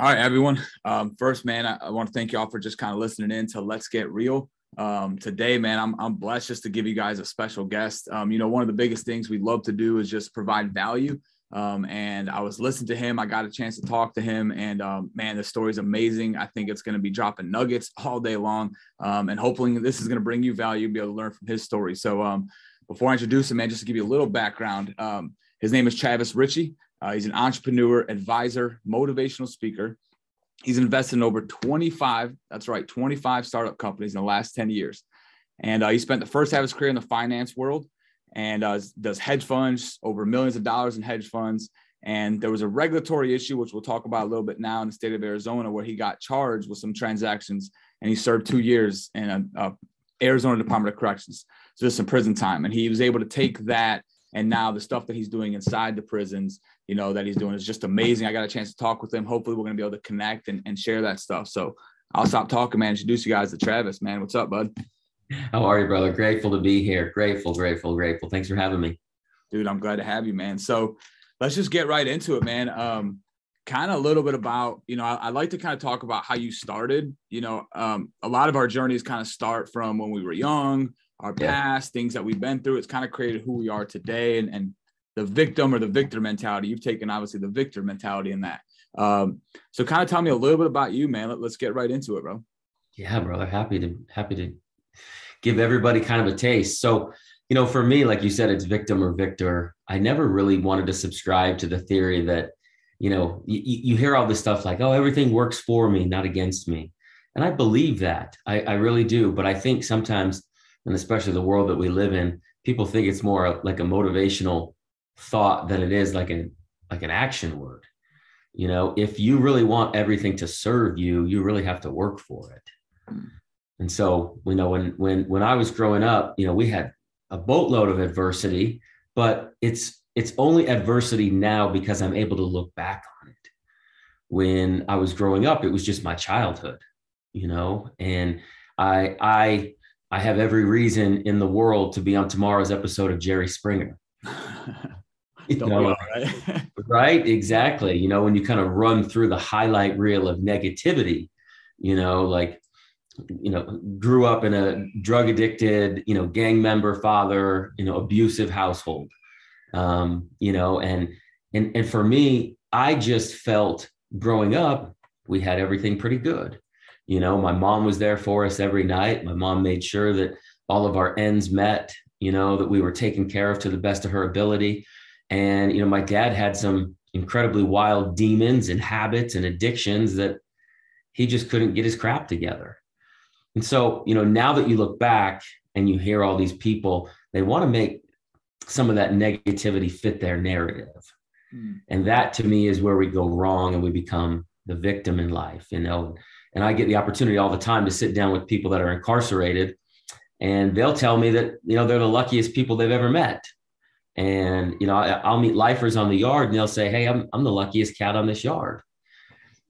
All right, everyone. Um, first, man, I, I want to thank y'all for just kind of listening in to Let's Get Real. Um, today, man, I'm, I'm blessed just to give you guys a special guest. Um, you know, one of the biggest things we love to do is just provide value. Um, and I was listening to him. I got a chance to talk to him, and um, man, the story is amazing. I think it's going to be dropping nuggets all day long, um, and hopefully, this is going to bring you value, be able to learn from his story. So, um, before I introduce him, man, just to give you a little background, um, his name is Travis Richey. Uh, he's an entrepreneur, advisor, motivational speaker. He's invested in over 25, that's right, 25 startup companies in the last 10 years. And uh, he spent the first half of his career in the finance world and uh, does hedge funds, over millions of dollars in hedge funds. And there was a regulatory issue, which we'll talk about a little bit now in the state of Arizona, where he got charged with some transactions and he served two years in a, a Arizona Department of Corrections. So just some prison time. And he was able to take that and now the stuff that he's doing inside the prisons you know, that he's doing is just amazing. I got a chance to talk with him. Hopefully, we're going to be able to connect and, and share that stuff. So I'll stop talking, man. Introduce you guys to Travis, man. What's up, bud? How are you, brother? Grateful to be here. Grateful, grateful, grateful. Thanks for having me. Dude, I'm glad to have you, man. So let's just get right into it, man. Um, kind of a little bit about, you know, I, I, like to kind of talk about how you started. You know, um, a lot of our journeys kind of start from when we were young, our yeah. past, things that we've been through. It's kind of created who we are today and, and the victim or the victor mentality. You've taken obviously the victor mentality in that. Um, so kind of tell me a little bit about you, man. Let, let's get right into it, bro. Yeah, brother. Happy to happy to give everybody kind of a taste. So, you know, for me, like you said, it's victim or victor. I never really wanted to subscribe to the theory that, you know, you, you hear all this stuff like, oh, everything works for me, not against me. And I believe that. I, I really do. But I think sometimes, and especially the world that we live in, people think it's more like a motivational thought than it is like an like an action word. You know if you really want everything to serve you you really have to work for it. Hmm. and so you know when when when i was growing up you know we had a boatload of adversity but it's it's only adversity now because i'm able to look back on it. When i was growing up it was just my childhood you know and i i i have every reason in the world to be on tomorrow's episode of jerry springer you know, right? right? Exactly. You know, when you kind of run through the highlight reel of negativity, you know, like, you know, grew up in a drug addicted, you know, gang member father, you know, abusive household. Um, you know, and and and for me, I just felt growing up, we had everything pretty good. You know, my mom was there for us every night. My mom made sure that all of our ends met, you know, that we were taken care of to the best of her ability. And, you know, my dad had some incredibly wild demons and habits and addictions that he just couldn't get his crap together. And so, you know, now that you look back and you hear all these people, they want to make some of that negativity fit their narrative. Mm. And that to me is where we go wrong and we become the victim in life, you know. And I get the opportunity all the time to sit down with people that are incarcerated and they'll tell me that, you know, they're the luckiest people they've ever met. And, you know, I, will meet lifers on the yard and they'll say, Hey, I'm, I'm the luckiest cat on this yard.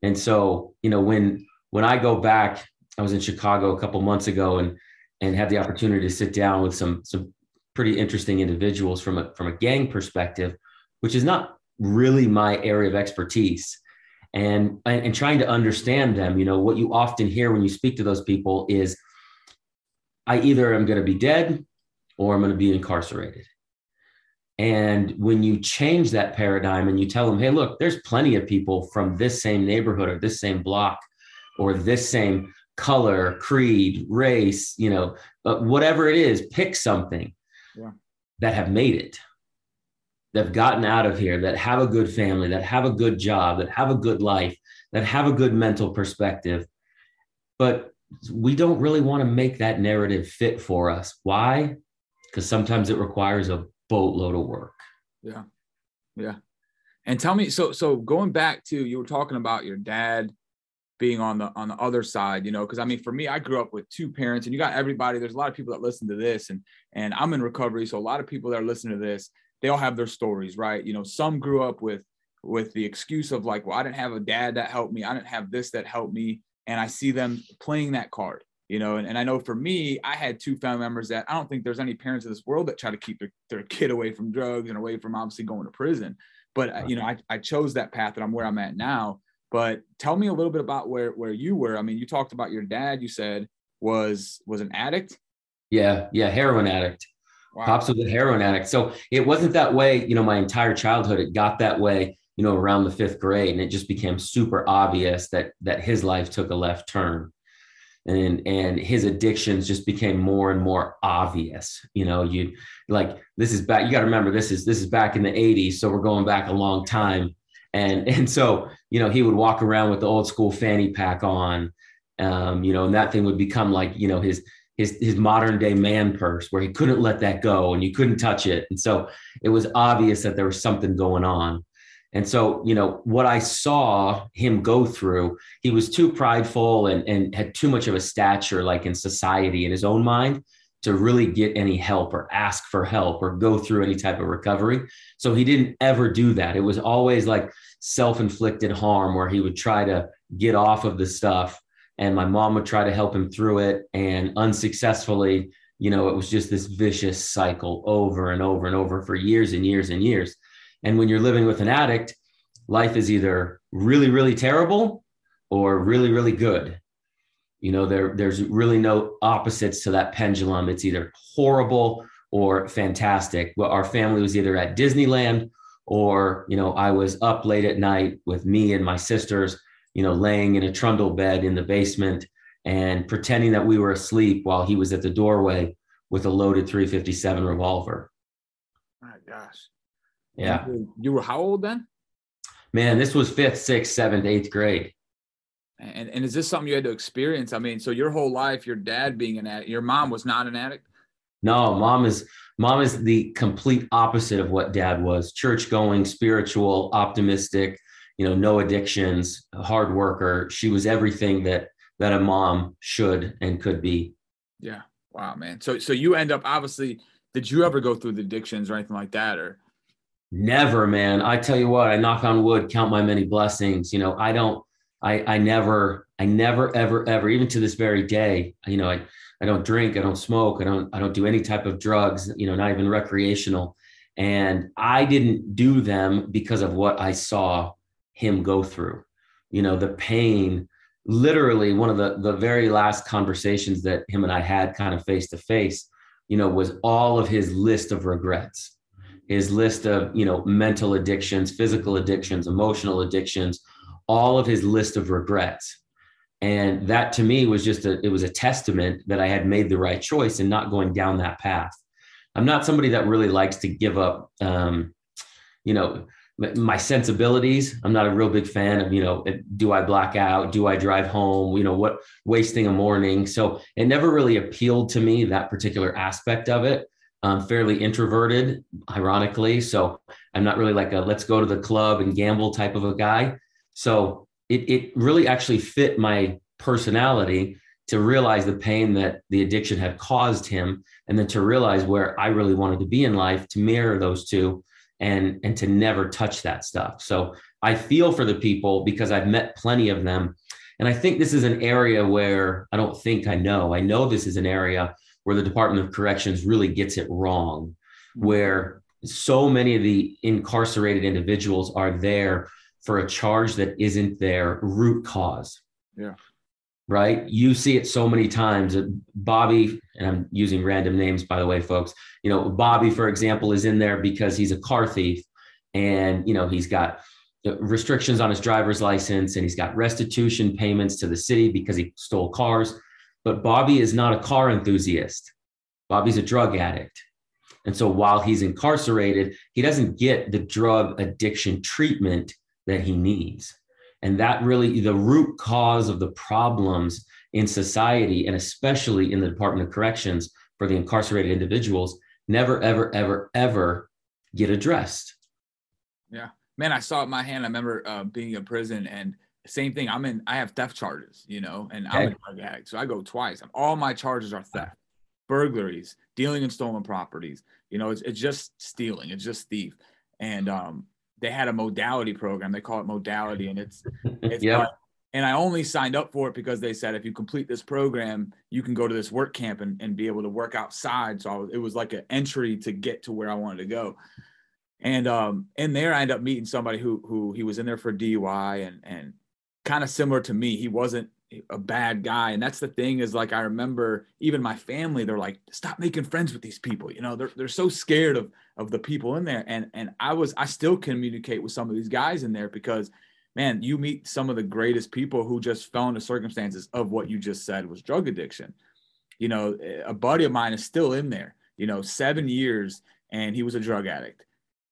And so, you know, when, when I go back, I was in Chicago a couple months ago and, and had the opportunity to sit down with some, some pretty interesting individuals from a, from a gang perspective, which is not really my area of expertise. And, and trying to understand them, you know, what you often hear when you speak to those people is, I either am going to be dead or I'm going to be incarcerated. And when you change that paradigm and you tell them, hey, look, there's plenty of people from this same neighborhood or this same block or this same color, creed, race, you know, uh, whatever it is, pick something yeah. that have made it, that have gotten out of here, that have a good family, that have a good job, that have a good life, that have a good mental perspective. But we don't really want to make that narrative fit for us. Why? Because sometimes it requires a boatload of work. Yeah. Yeah. And tell me, so so going back to you were talking about your dad being on the on the other side, you know, because I mean, for me, I grew up with two parents, and you got everybody. There's a lot of people that listen to this, and and I'm in recovery, so a lot of people that are listening to this, they all have their stories, right? You know, some grew up with with the excuse of like, well, I didn't have a dad that helped me, I didn't have this that helped me, and I see them playing that card you know and, and i know for me i had two family members that i don't think there's any parents in this world that try to keep their, their kid away from drugs and away from obviously going to prison but you know I, I chose that path and i'm where i'm at now But tell me a little bit about where where you were. I mean, you talked about your dad. You said was was an addict. Yeah, yeah, heroin addict. Wow. Pops was a heroin addict. So it wasn't that way, you know, my entire childhood. It got that way, you know, around the fifth grade, and it just became super obvious that that his life took a left turn, and and his addictions just became more and more obvious. You know, you like this is back. You got to remember this is this is back in the '80s, so we're going back a long time, and and so you know he would walk around with the old school fanny pack on, um, you know, and that thing would become like you know his his his modern day man purse where he couldn't let that go and you couldn't touch it and so it was obvious that there was something going on and so you know what i saw him go through he was too prideful and and had too much of a stature like in society in his own mind to really get any help or ask for help or go through any type of recovery. So he didn't ever do that. It was always like self-inflicted harm where he would try to get off of the stuff and my mom would try to help him through it. And unsuccessfully you know it was just this vicious cycle over and over and over for years and years and years and when you're living with an addict life is either really really terrible or really really good you know there there's really no opposites to that pendulum it's either horrible or fantastic well our family was either at disneyland or you know i was up late at night with me and my sisters you know, laying in a trundle bed in the basement and pretending that we were asleep while he was at the doorway with a loaded 357 revolver. My gosh. Yeah. You were how old then? Man, this was fifth, sixth, seventh, eighth grade. And, and is this something you had to experience? I mean, so your whole life, your dad being an addict, your mom was not an addict? No, mom is mom is the complete opposite of what dad was. Church going, spiritual, optimistic, you know, no addictions, hard worker. She was everything that that a mom should and could be. Yeah. Wow, man. So so you end up obviously did you ever go through the addictions or anything like that or never, man. I tell you what, I knock on wood, count my many blessings. You know, I don't I I never I never ever ever even to this very day, you know, I I don't drink, I don't smoke, I don't I don't do any type of drugs, you know, not even recreational. And I didn't do them because of what I saw him go through you know the pain literally one of the the very last conversations that him and i had kind of face to face you know was all of his list of regrets his list of you know mental addictions physical addictions emotional addictions all of his list of regrets. And that to me was just a it was a testament that i had made the right choice and not going down that path. I'm not somebody that really likes to give up um, you know my sensibilities. I'm not a real big fan of you know do i black out? Do i drive home? You know what wasting a morning. So it never really appealed to me that particular aspect of it i'm fairly introverted ironically. So i'm not really like a let's go to the club and gamble type of a guy. So it, it really actually fit my personality to realize the pain that the addiction had caused him and then to realize where i really wanted to be in life to mirror those two and and to never touch that stuff. So i feel for the people because i've met plenty of them. And i think this is an area where i don't think i know. I know this is an area where the department of corrections really gets it wrong mm-hmm. where so many of the incarcerated individuals are there for a charge that isn't their root cause yeah right? You see it so many times. Uh, Bobby, and I'm using random names, by the way, folks. You know, Bobby, for example, is in there because he's a car thief and, you know, he's got uh, restrictions on his driver's license and he's got restitution payments to the city because he stole cars. But Bobby is not a car enthusiast, Bobby's a drug addict. And so while he's incarcerated, he doesn't get the drug addiction treatment that he needs. And that really, the root cause of the problems in society, and especially in the Department of Corrections for the incarcerated individuals, never, ever, ever, ever get addressed. Yeah. Man, I saw it in my hand. I remember uh, being in prison and same thing. I'm in, I have theft charges, you know, and okay. I'm a drug addict. So I go twice. All my charges are theft, burglaries, dealing in stolen properties. You know, it's, it's just stealing, it's just thief. And um, they had a modality program. They call it modality, and it's it's yeah. and I only signed up for it because they said if you complete this program, you can go to this work camp and, and be able to work outside. So was, it was like an entry to get to where I wanted to go. And um, in there, I ended up meeting somebody who who he was in there for DUI, and and kind of similar to me. He wasn't a bad guy. And that's the thing is like, I remember even my family, they're like, stop making friends with these people. You know, they're, they're so scared of, of the people in there. And, and I was, I still communicate with some of these guys in there because man, you meet some of the greatest people who just fell into circumstances of what you just said was drug addiction. You know, a buddy of mine is still in there, you know, seven years and he was a drug addict.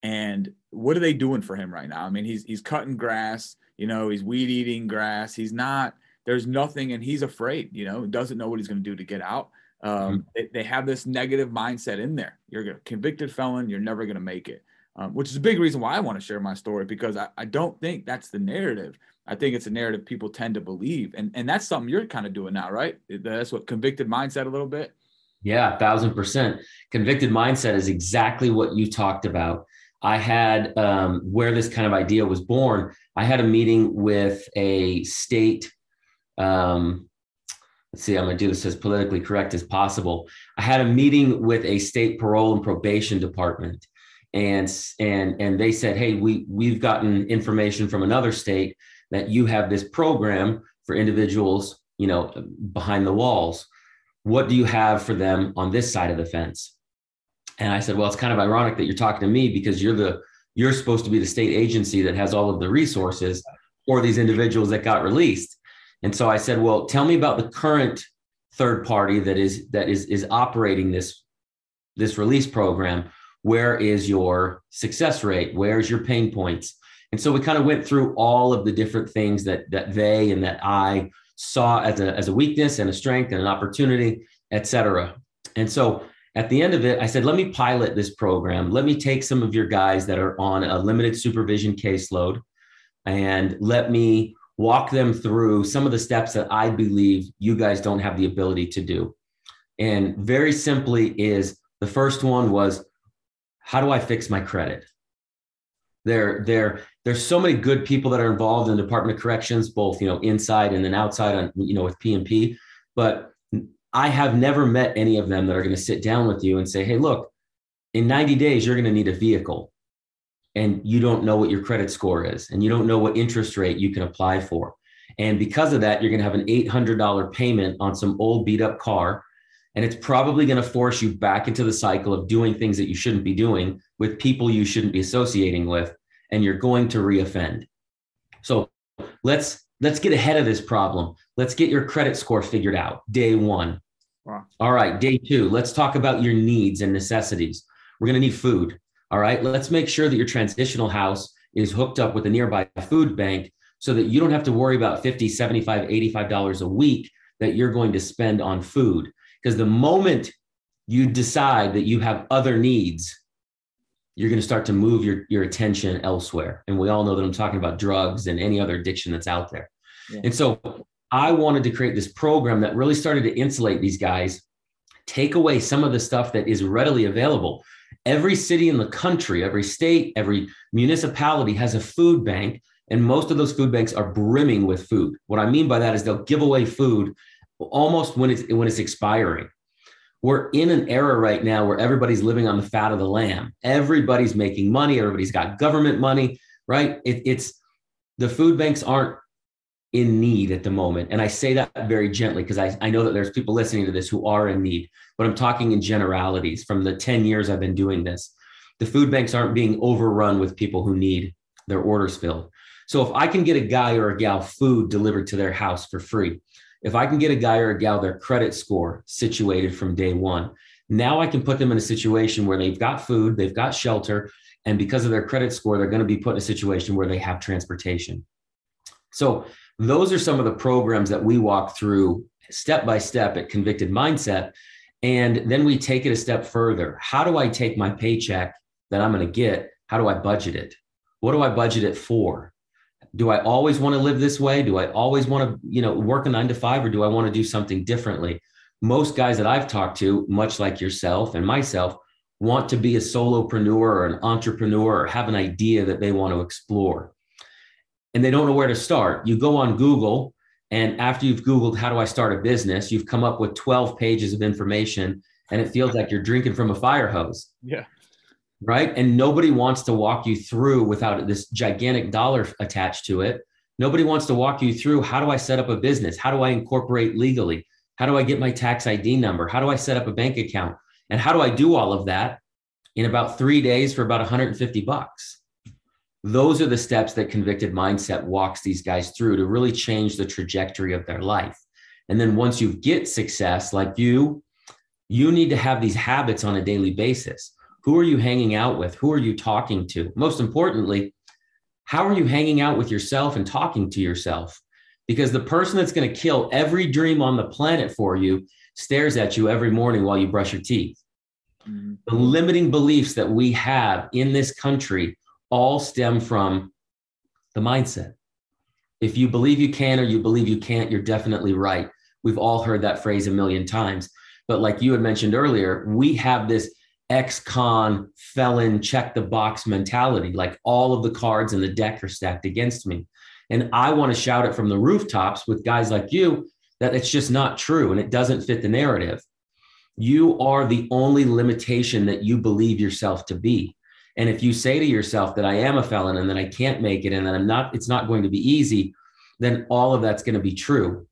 And what are they doing for him right now? I mean, he's, he's cutting grass, you know, he's weed eating grass. He's not, there's nothing, and he's afraid, you know, doesn't know what he's going to do to get out. Um, mm-hmm. they, they, have this negative mindset in there. You're a convicted felon, you're never going to make it, um, which is a big reason why I want to share my story because I, I don't think that's the narrative. I think it's a narrative people tend to believe. And, and that's something you're kind of doing now, right? That's what convicted mindset a little bit. Yeah, thousand percent. Convicted mindset is exactly what you talked about. I had um, where this kind of idea was born. I had a meeting with a state um, let's see, I'm going to do this as politically correct as possible. I had a meeting with a state parole and probation department, and and and they said, hey, we we've gotten information from another state that you have this program for individuals, you know, behind the walls. What do you have for them on this side of the fence? And I said, well, it's kind of ironic that you're talking to me because you're the you're supposed to be the state agency that has all of the resources for these individuals that got released. And so I said, well, tell me about the current third party that is that is is operating this this release program. Where is your success rate? Where's your pain points? And so we kind of went through all of the different things that that they and that I saw as a as a weakness and a strength and an opportunity, et cetera. And so at the end of it, I said, let me pilot this program. Let me take some of your guys that are on a limited supervision caseload and let me walk them through some of the steps that I believe you guys don't have the ability to do. And very simply is the first one was how do I fix my credit? There, there, there's so many good people that are involved in the Department of Corrections, both you know inside and then outside on you know with PMP. But I have never met any of them that are going to sit down with you and say, "Hey, look, in 90 days you're going to need a vehicle and you don't know what your credit score is and you don't know what interest rate you can apply for. And because of that, you're going to have an $800 payment on some old beat up car. And it's probably going to force you back into the cycle of doing things that you shouldn't be doing with people you shouldn't be associating with. And you're going to reoffend. So let's let's get ahead of this problem. Let's get your credit score figured out day one. Wow. All right, day two. Let's talk about your needs and necessities. We're going to need food. All right, let's make sure that your transitional house is hooked up with a nearby food bank so that you don't have to worry about 50, 75, 85 dollars a week that you're going to spend on food. Because the moment you decide that you have other needs, you're going to start to move your, your attention elsewhere. And we all know that I'm talking about drugs and any other addiction that's out there. Yeah. And so I wanted to create this program that really started to insulate these guys, take away some of the stuff that is readily available. Every city in the country, every state, every municipality has a food bank, and most of those food banks are brimming with food. What I mean by that is they'll give away food almost when it's when it's expiring. We're in an era right now where everybody's living on the fat of the lamb. Everybody's making money. Everybody's got government money, right? It, it's the food banks aren't in need at the moment. And I say that very gently because I, I know that there's people listening to this who are in need, but I'm talking in generalities from the 10 years I've been doing this. The food banks aren't being overrun with people who need their orders filled. So if I can get a guy or a gal food delivered to their house for free, if I can get a guy or a gal their credit score situated from day one, now I can put them in a situation where they've got food, they've got shelter, and because of their credit score, they're going to be put in a situation where they have transportation. So those are some of the programs that we walk through step by step at Convicted Mindset. And then we take it a step further. How do I take my paycheck that I'm going to get? How do I budget it? What do I budget it for? Do I always want to live this way? Do I always want to, you know, work a nine to five or do I want to do something differently? Most guys that I've talked to, much like yourself and myself, want to be a solopreneur or an entrepreneur or have an idea that they want to explore and they don't know where to start. You go on Google, and after you've Googled, how do I start a business? You've come up with 12 pages of information, and it feels like you're drinking from a fire hose. Yeah. Right. And nobody wants to walk you through without this gigantic dollar attached to it Nobody wants to walk you through how do I set up a business? How do I incorporate legally? How do I get my tax ID number? How do I set up a bank account? And how do I do all of that in about three days for about 150 bucks? Those are the steps that convicted mindset walks these guys through to really change the trajectory of their life. And then once you get success, like you, you need to have these habits on a daily basis. Who are you hanging out with? Who are you talking to? Most importantly, how are you hanging out with yourself and talking to yourself? Because the person that's going to kill every dream on the planet for you stares at you every morning while you brush your teeth. Mm-hmm. The limiting beliefs that we have in this country all stem from the mindset. If you believe you can or you believe you can't, you're definitely right. We've all heard that phrase a million times. But like you had mentioned earlier, we have this ex-con felon check the box mentality like all of the cards in the deck are stacked against me and i want to shout it from the rooftops with guys like you that it's just not true and it doesn't fit the narrative you are the only limitation that you believe yourself to be and if you say to yourself that i am a felon and that i can't make it and that i'm not it's not going to be easy then all of that's going to be true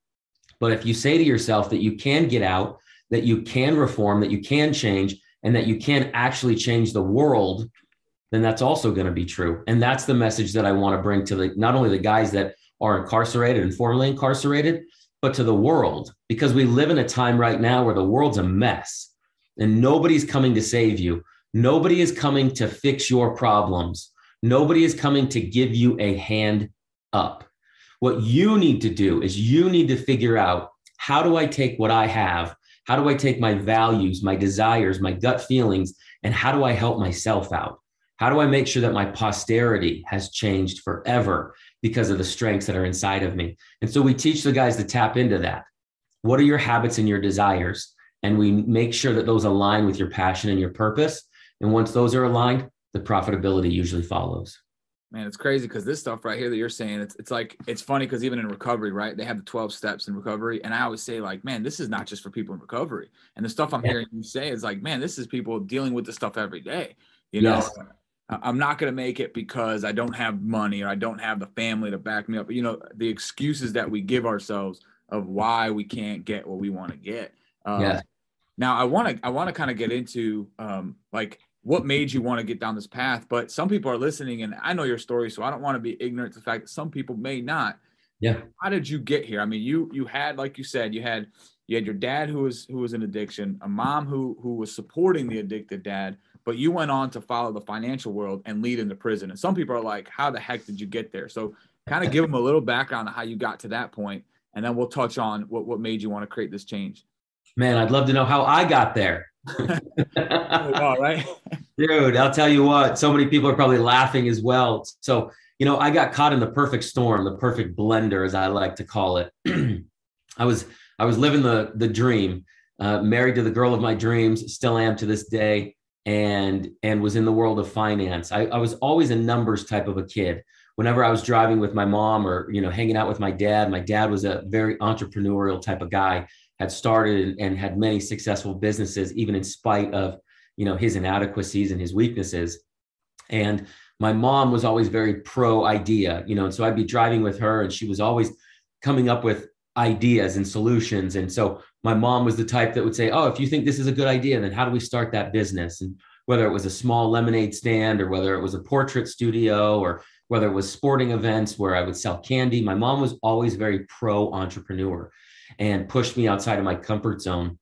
but if you say to yourself that you can get out that you can reform that you can change and that you can actually change the world, then that's also going to be true. And that's the message that I want to bring to the not only the guys that are incarcerated and formerly incarcerated, but to the world, because we live in a time right now where the world's a mess and nobody's coming to save you. Nobody is coming to fix your problems. Nobody is coming to give you a hand up. What you need to do is you need to figure out how do I take what I have how do I take my values, my desires, my gut feelings, and how do I help myself out? How do I make sure that my posterity has changed forever because of the strengths that are inside of me? And so we teach the guys to tap into that. What are your habits and your desires? And we make sure that those align with your passion and your purpose. And once those are aligned, the profitability usually follows man it's crazy because this stuff right here that you're saying it's, it's like it's funny because even in recovery right they have the 12 steps in recovery and i always say like man this is not just for people in recovery and the stuff i'm yeah. hearing you say is like man this is people dealing with this stuff every day you yes. know i'm not going to make it because i don't have money or i don't have the family to back me up you know the excuses that we give ourselves of why we can't get what we want to get um, yeah. Now i want to i want to kind of get into um, like what made you want to get down this path. But some people are listening, and I know your story, so I don't want to be ignorant to the fact that some people may not. Yeah. How did you get here? I mean, you you had, like you said, you had you had your dad who was who was in addiction, a mom who who was supporting the addicted dad, but you went on to follow the financial world and lead into prison. And some people are like, how the heck did you get there? So kind of give them a little background on how you got to that point, and then we'll touch on what what made you want to create this change. Man, I'd love to know how I got there. All right. Dude, I'll tell you what, so many people are probably laughing as well. So, you know, I got caught in the perfect storm, the perfect blender, as I like to call it. I was I was living the the dream, uh, married to the girl of my dreams, still am to this day, and and was in the world of finance. I, I was always a numbers type of a kid. Whenever I was driving with my mom or you know hanging out with my dad, my dad was a very entrepreneurial type of guy had started and had many successful businesses, even in spite of you know his inadequacies and his weaknesses. And my mom was always very pro idea, you know, and so I'd be driving with her, and she was always coming up with ideas and solutions. And so my mom was the type that would say, "Oh, if you think this is a good idea, then how do we start that business?" And whether it was a small lemonade stand or whether it was a portrait studio or whether it was sporting events where I would sell candy, my mom was always very pro entrepreneur and pushed me outside of my comfort zone.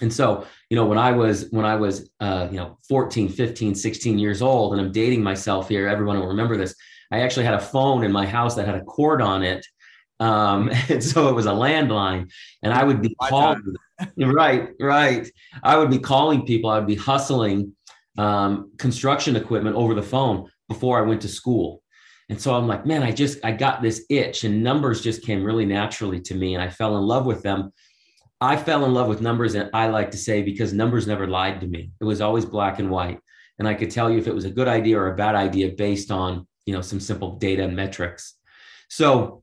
And so you know when i was when i was uh, you know 14 15 16 years old and i'm dating myself here everyone will remember this i actually had a phone in my house that had a cord on it um, and so it was a landline and i would be calling right right. I would be calling people i would be hustling um, construction equipment over the phone before i went to school and so I'm like, man, I just, I got this itch and numbers just came really naturally to me and I fell in love with them. I fell in love with numbers and I like to say because numbers never lied to me. It was always black and white. And I could tell you if it was a good idea or a bad idea based on, you know, some simple data and metrics. So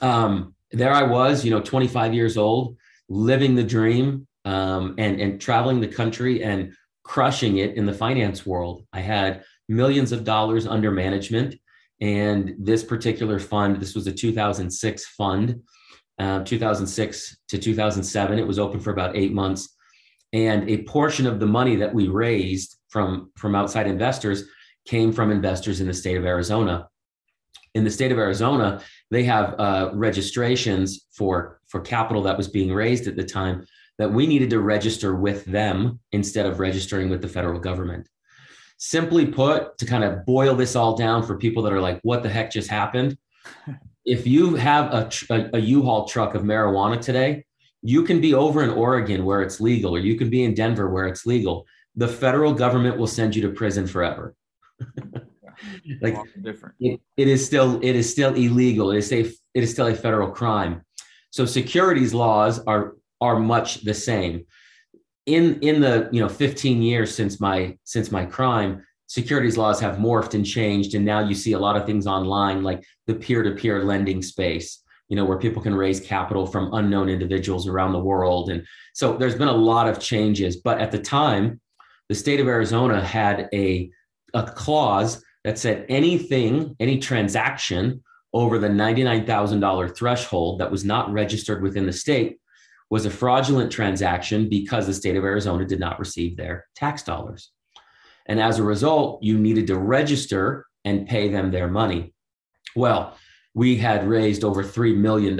um, there I was, you know, 25 years old, living the dream um, and, and traveling the country and crushing it in the finance world. I had millions of dollars under management And this particular fund, this was a 2006 fund, uh, 2006 to 2007. It was open for about eight months. And a portion of the money that we raised from, from outside investors came from investors in the state of Arizona. In the state of Arizona, they have uh, registrations for, for capital that was being raised at the time that we needed to register with them instead of registering with the federal government. Simply put, to kind of boil this all down for people that are like, what the heck just happened? if you have a, a, a U-Haul truck of marijuana today, you can be over in Oregon where it's legal, or you can be in Denver where it's legal. The federal government will send you to prison forever. like different. It, it is still it is still illegal. It is a it is still a federal crime. So securities laws are are much the same. In in the you know 15 years since my since my crime, securities laws have morphed and changed, and now you see a lot of things online like the peer-to-peer lending space. You know where people can raise capital from unknown individuals around the world, and so there's been a lot of changes. But at the time, the state of Arizona had a a clause that said anything, any transaction over the $99,000 threshold that was not registered within the state was a fraudulent transaction because the state of Arizona did not receive their tax dollars. And as a result, you needed to register and pay them their money. Well, we had raised over $3 million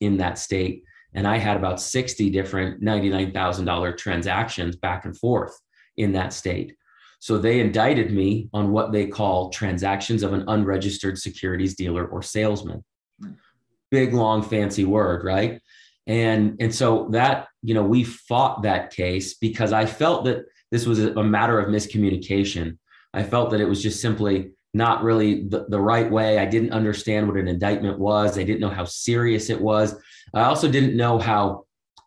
in that state, and I had about 60 different $99,000 transactions back and forth in that state. So they indicted me on what they call transactions of an unregistered securities dealer or salesman. Hmm. Big, long, fancy word, right? And and so that you know we fought that case because i felt that this was a matter of miscommunication. I felt that it was just simply not really the, the right way. I didn't understand what an indictment was. I didn't know how serious it was. I also didn't know how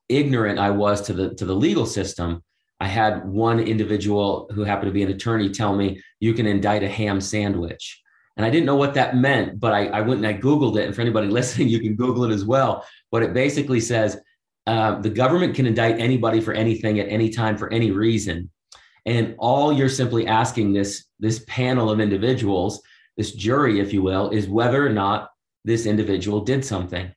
ignorant i was to the to the legal system. I had one individual who happened to be an attorney tell me you can indict a ham sandwich and I didn't know what that meant, but I, I went and I Googled it. And for anybody listening, you can Google it as well. But it basically says uh, the government can indict anybody for anything at any time for any reason. And all you're simply asking this, this panel of individuals, this jury, if you will, is whether or not this individual did something.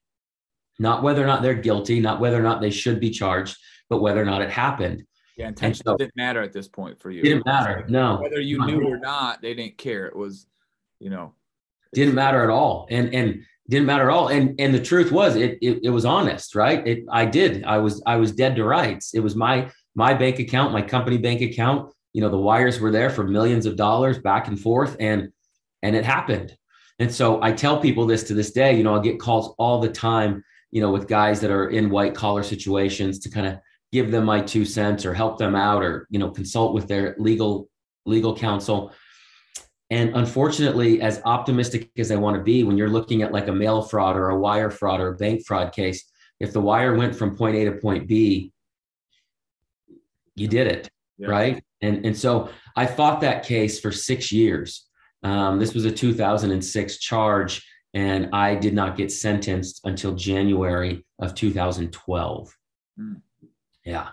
Not whether or not they're guilty, not whether or not they should be charged, but whether or not it happened. Yeah, intention so, didn't matter at this point for you. Didn't matter. No. Whether you knew or not, they didn't care. It was you know. Didn't matter at all. And and didn't matter at all. And and the truth was it it, it was honest right? It i did. I was i was dead to rights. It was my my bank account my company bank account. You know the wires were there for millions of dollars back and forth and and it happened. And so i tell people this to this day. You know i get calls all the time you know with guys that are in white collar situations to kind of give them my two cents or help them out or you know consult with their legal legal counsel and unfortunately, as optimistic as I want to be, when you're looking at like a mail fraud or a wire fraud or a bank fraud case, if the wire went from point A to point B, you did it, yeah. right? And and so I fought that case for six years. Um, this was a 2006 charge, and I did not get sentenced until January of 2012. Mm. Yeah.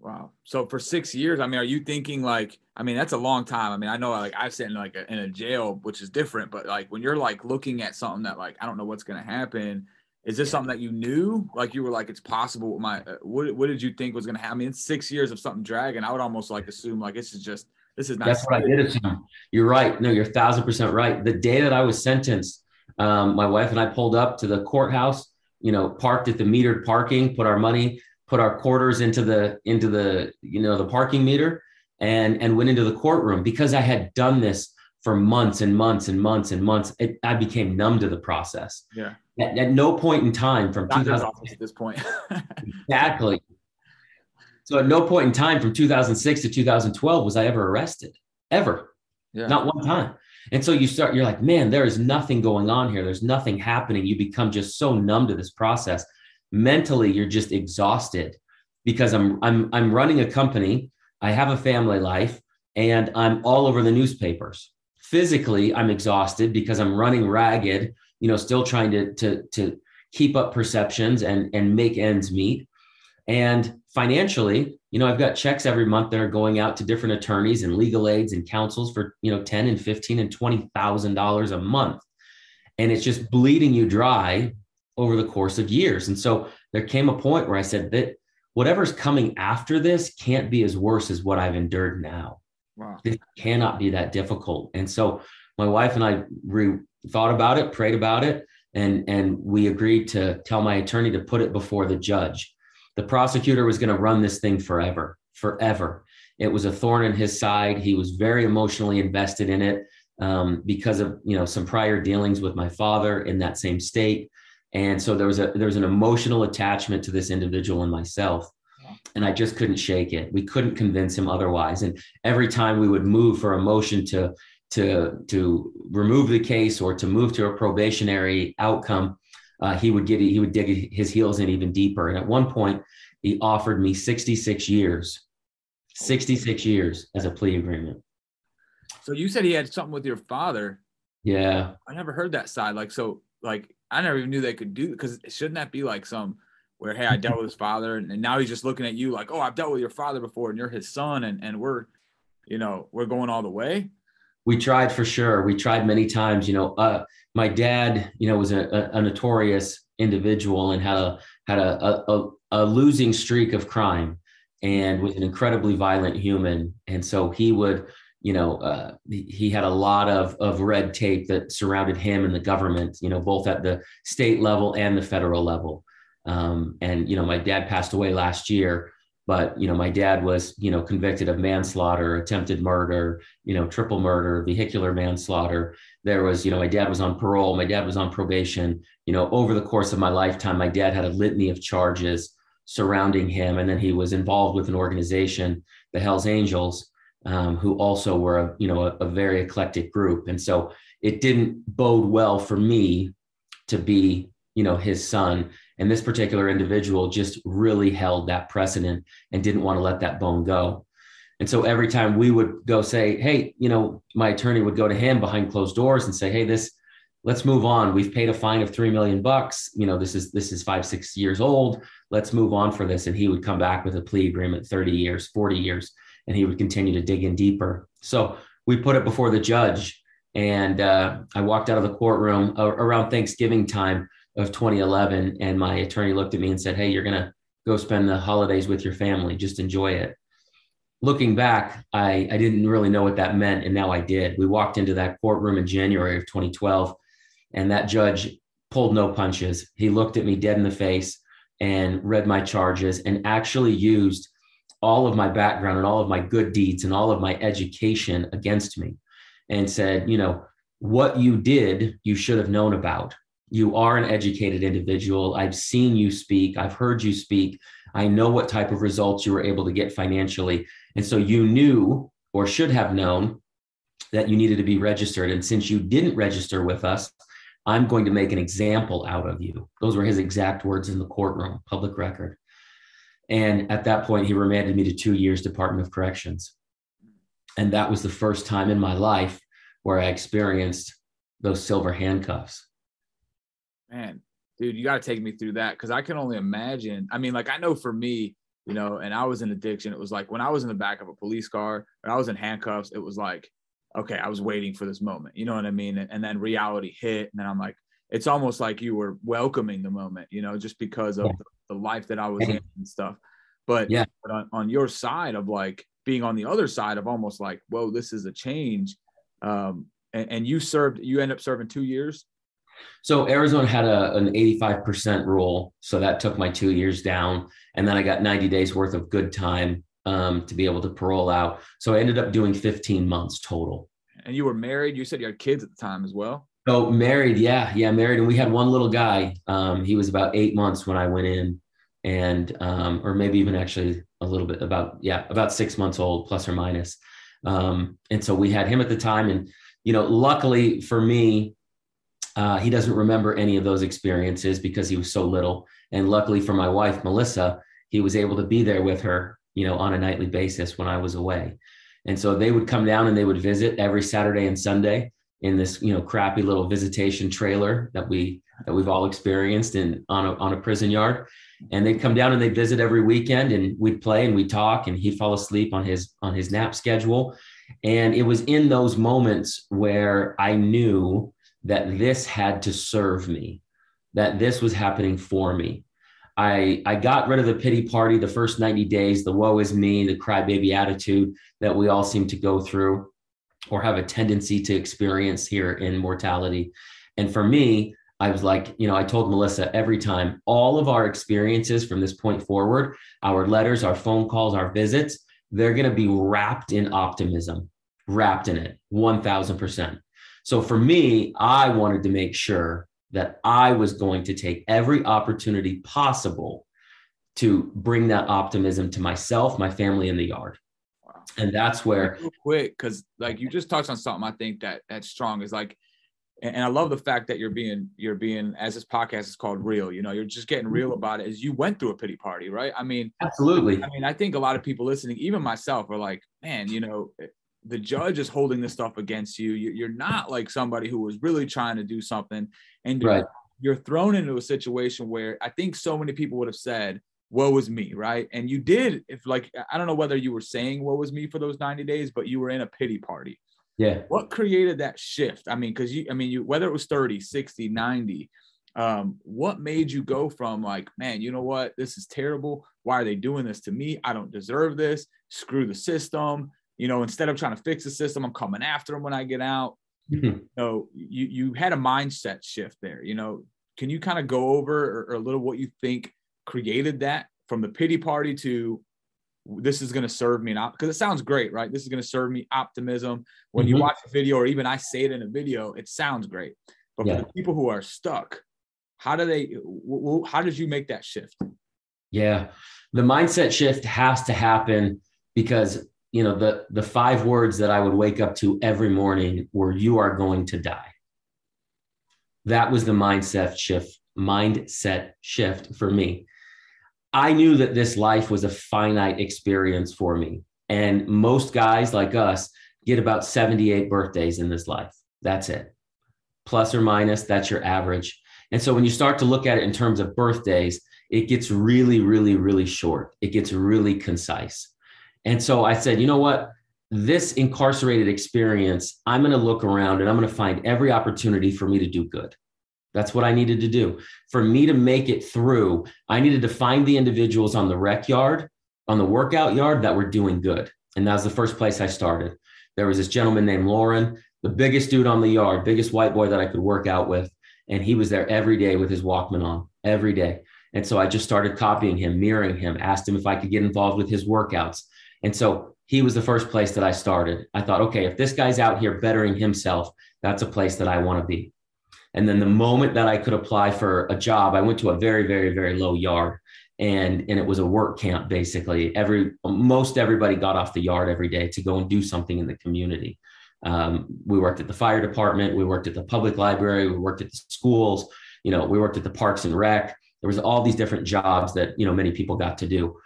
Wow. So for six years, I mean, are you thinking like, I mean, that's a long time. I mean, I know like I've sat in like a, in a jail, which is different, but like when you're like looking at something that like, I don't know what's going to happen. Is this something that you knew? Like you were like, it's possible. My, uh, what, what did you think was going to happen? I mean, it's six years of something dragging. I would almost like assume like, this is just, this is not. That's what I did assume. You're right. No, you're a thousand percent right. The day that I was sentenced, um, my wife and I pulled up to the courthouse, you know, parked at the metered parking, put our money put our quarters into the into the you know the parking meter and and went into the courtroom because I had done this for months and months and months and months. It, I became numb to the process. Yeah. At, at no point in time from 2000 at this point. exactly. So at no point in time from 2006 to 2012 was I ever arrested, ever. Yeah. Not one time. And so you start, you're like, man, there is nothing going on here. There's nothing happening. You become just so numb to this process mentally you're just exhausted because I'm I'm I'm running a company, I have a family life, and I'm all over the newspapers. Physically, I'm exhausted because I'm running ragged, you know, still trying to to to keep up perceptions and and make ends meet. And financially, you know, I've got checks every month that are going out to different attorneys and legal aids and counsels for, you know, 10 and 15 and $20,000 a month. And it's just bleeding you dry over the course of years. And so there came a point where I said that whatever's coming after this can't be as worse as what I've endured now. Wow. This cannot be that difficult. And so my wife and I re- thought about it, prayed about it, and and we agreed to tell my attorney to put it before the judge. The prosecutor was going to run this thing forever, forever. It was a thorn in his side. He was very emotionally invested in it um, because of you know some prior dealings with my father in that same state, and so there was a there was an emotional attachment to this individual and myself and I just couldn't shake it. We couldn't convince him otherwise. And every time we would move for a motion to to to remove the case or to move to a probationary outcome, uh, he would get he would dig his heels in even deeper. And at one point, he offered me 66 years, 66 years as a plea agreement. So you said he had something with your father. Yeah, I never heard that side. Like so, like I never even knew they could do because shouldn't that be like some where hey, I dealt with his father, and, and now he's just looking at you like, oh, I've dealt with your father before, and you're his son, and and we're, you know, we're going all the way. We tried for sure. We tried many times. You know, uh, my dad, you know, was a, a, a, notorious individual and had a had a, a, a losing streak of crime, and was an incredibly violent human. And so he would you know, uh, he had a lot of, of red tape that surrounded him and the government, you know, both at the state level and the federal level. Um, and you know, my dad passed away last year, but you know, my dad was you know convicted of manslaughter, attempted murder, you know, triple murder, vehicular manslaughter. There was, you know, my dad was on parole, my dad was on probation. You know, over the course of my lifetime, my dad had a litany of charges surrounding him, and then he was involved with an organization, the Hell's Angels, um, who also were a you know a, a very eclectic group, and so it didn't bode well for me to be you know his son and this particular individual just really held that precedent and didn't want to let that bone go. And so every time we would go say, hey, you know, my attorney would go to him behind closed doors and say, hey, this, let's move on. We've paid a fine of three million bucks. You know, this is this is five, six years old. Let's move on for this. And he would come back with a plea agreement, 30 years, 40 years, and he would continue to dig in deeper. So we put it before the judge. And uh, I walked out of the courtroom around Thanksgiving time of 2011 and my attorney looked at me and said hey you're going to go spend the holidays with your family just enjoy it looking back I, I didn't really know what that meant and now i did we walked into that courtroom in january of 2012 and that judge pulled no punches he looked at me dead in the face and read my charges and actually used all of my background and all of my good deeds and all of my education against me and said you know what you did you should have known about you are an educated individual. I've seen you speak, I've heard you speak. I know what type of results you were able to get financially. And so you knew or should have known that you needed to be registered. And since you didn't register with us, I'm going to make an example out of you. Those were his exact words in the courtroom, public record. And at that point, he remanded me to two years Department of Corrections. And that was the first time in my life where I experienced those silver handcuffs man, dude, you got to take me through that because I can only imagine. I mean, like, I know for me, you know, and I was in addiction. It was like when I was in the back of a police car and I was in handcuffs, it was like, okay, I was waiting for this moment. You know what I mean? And then reality hit. And then I'm like, it's almost like you were welcoming the moment, you know, just because of yeah. the, the, life that I was in and stuff. But yeah, but on, on your side of like being on the other side of almost like, whoa, this is a change. Um, and, and you served, you end up serving two years. So Arizona had a, an 85% rule. So that took my two years down. And then I got 90 days worth of good time um, to be able to parole out. So I ended up doing 15 months total. And you were married. You said you had kids at the time as well. Oh, married. Yeah. Yeah. Married. And we had one little guy. Um, he was about eight months when I went in and, um, or maybe even actually a little bit about, yeah, about six months old, plus or minus. Um, and so we had him at the time. And, you know, luckily for me, uh, he doesn't remember any of those experiences because he was so little. And luckily for my wife, Melissa, he was able to be there with her, you know, on a nightly basis when I was away. And so they would come down and they would visit every Saturday and Sunday. In this you know crappy little visitation trailer that we that we've all experienced in on a, on a prison yard. And they'd come down and they'd visit every weekend and we'd play and we'd talk and he'd fall asleep on his on his nap schedule. And it was in those moments where i knew that this had to serve me that this was happening for me. I, I got rid of the pity party the first 90 days, the woe is me, the crybaby attitude that we all seem to go through or have a tendency to experience here in mortality. And for me, I was like, you know, I told Melissa every time, all of our experiences from this point forward, our letters, our phone calls, our visits, they're going to be wrapped in optimism, wrapped in it 1000%. So for me, I wanted to make sure that I was going to take every opportunity possible to bring that optimism to myself, my family, in the yard. And that's where Real quick, because like you just touched on something I think that that's strong is like and, I love the fact that you're being you're being as this podcast is called real. You know, you're just getting real mm-hmm. about it. As you went through a pity party, right? I mean, absolutely. I mean, I think a lot of people listening, even myself, are like, man, you know, eh, the judge is holding this stuff against you. You're not like somebody who was really trying to do something, and right. you're thrown into a situation where I think so many people would have said, "Woe was me," right? And you did. If like I don't know whether you were saying "Woe was me" for those 90 days, but you were in a pity party. Yeah. What created that shift? I mean, because you, I mean, you, whether it was 30, 60, 90, um, what made you go from like, man, you know what? This is terrible. Why are they doing this to me? I don't deserve this. Screw the system. You know, instead of trying to fix the system, I'm coming after them when I get out. Mm-hmm. So you you had a mindset shift there. You know, can you kind of go over or, or a little what you think created that from the pity party to this is going to serve me not because it sounds great, right? This is going to serve me optimism. When mm-hmm. you watch a video, or even I say it in a video, it sounds great. But yeah. for the people who are stuck, how do they? How did you make that shift? Yeah, the mindset shift has to happen because you know the the five words that I would wake up to every morning were "You are going to die." That was the mindset shift. Mindset shift for me I knew that this life was a finite experience for me. And most guys like us get about 78 birthdays in this life. That's it. Plus or minus, that's your average. And so when you start to look at it in terms of birthdays, it gets really, really, really short. It gets really concise. And so I said, you know what? This incarcerated experience, I'm going to look around and I'm going to find every opportunity for me to do good. That's what I needed to do. For me to make it through, I needed to find the individuals on the rec yard, on the workout yard that were doing good. And that was the first place I started. There was this gentleman named Lauren, the biggest dude on the yard, biggest white boy that I could work out with. And he was there every day with his Walkman on, every day. And so I just started copying him, mirroring him, asked him if I could get involved with his workouts. And so he was the first place that I started. I thought, okay, if this guy's out here bettering himself, that's a place that I want to be. And then the moment that I could apply for a job, I went to a very, very, very low yard. And, and it was a work camp basically. Every most everybody got off the yard every day to go and do something in the community. Um, we worked at the fire department, we worked at the public library, we worked at the schools, you know, we worked at the parks and rec. There was all these different jobs that you know many people got to do.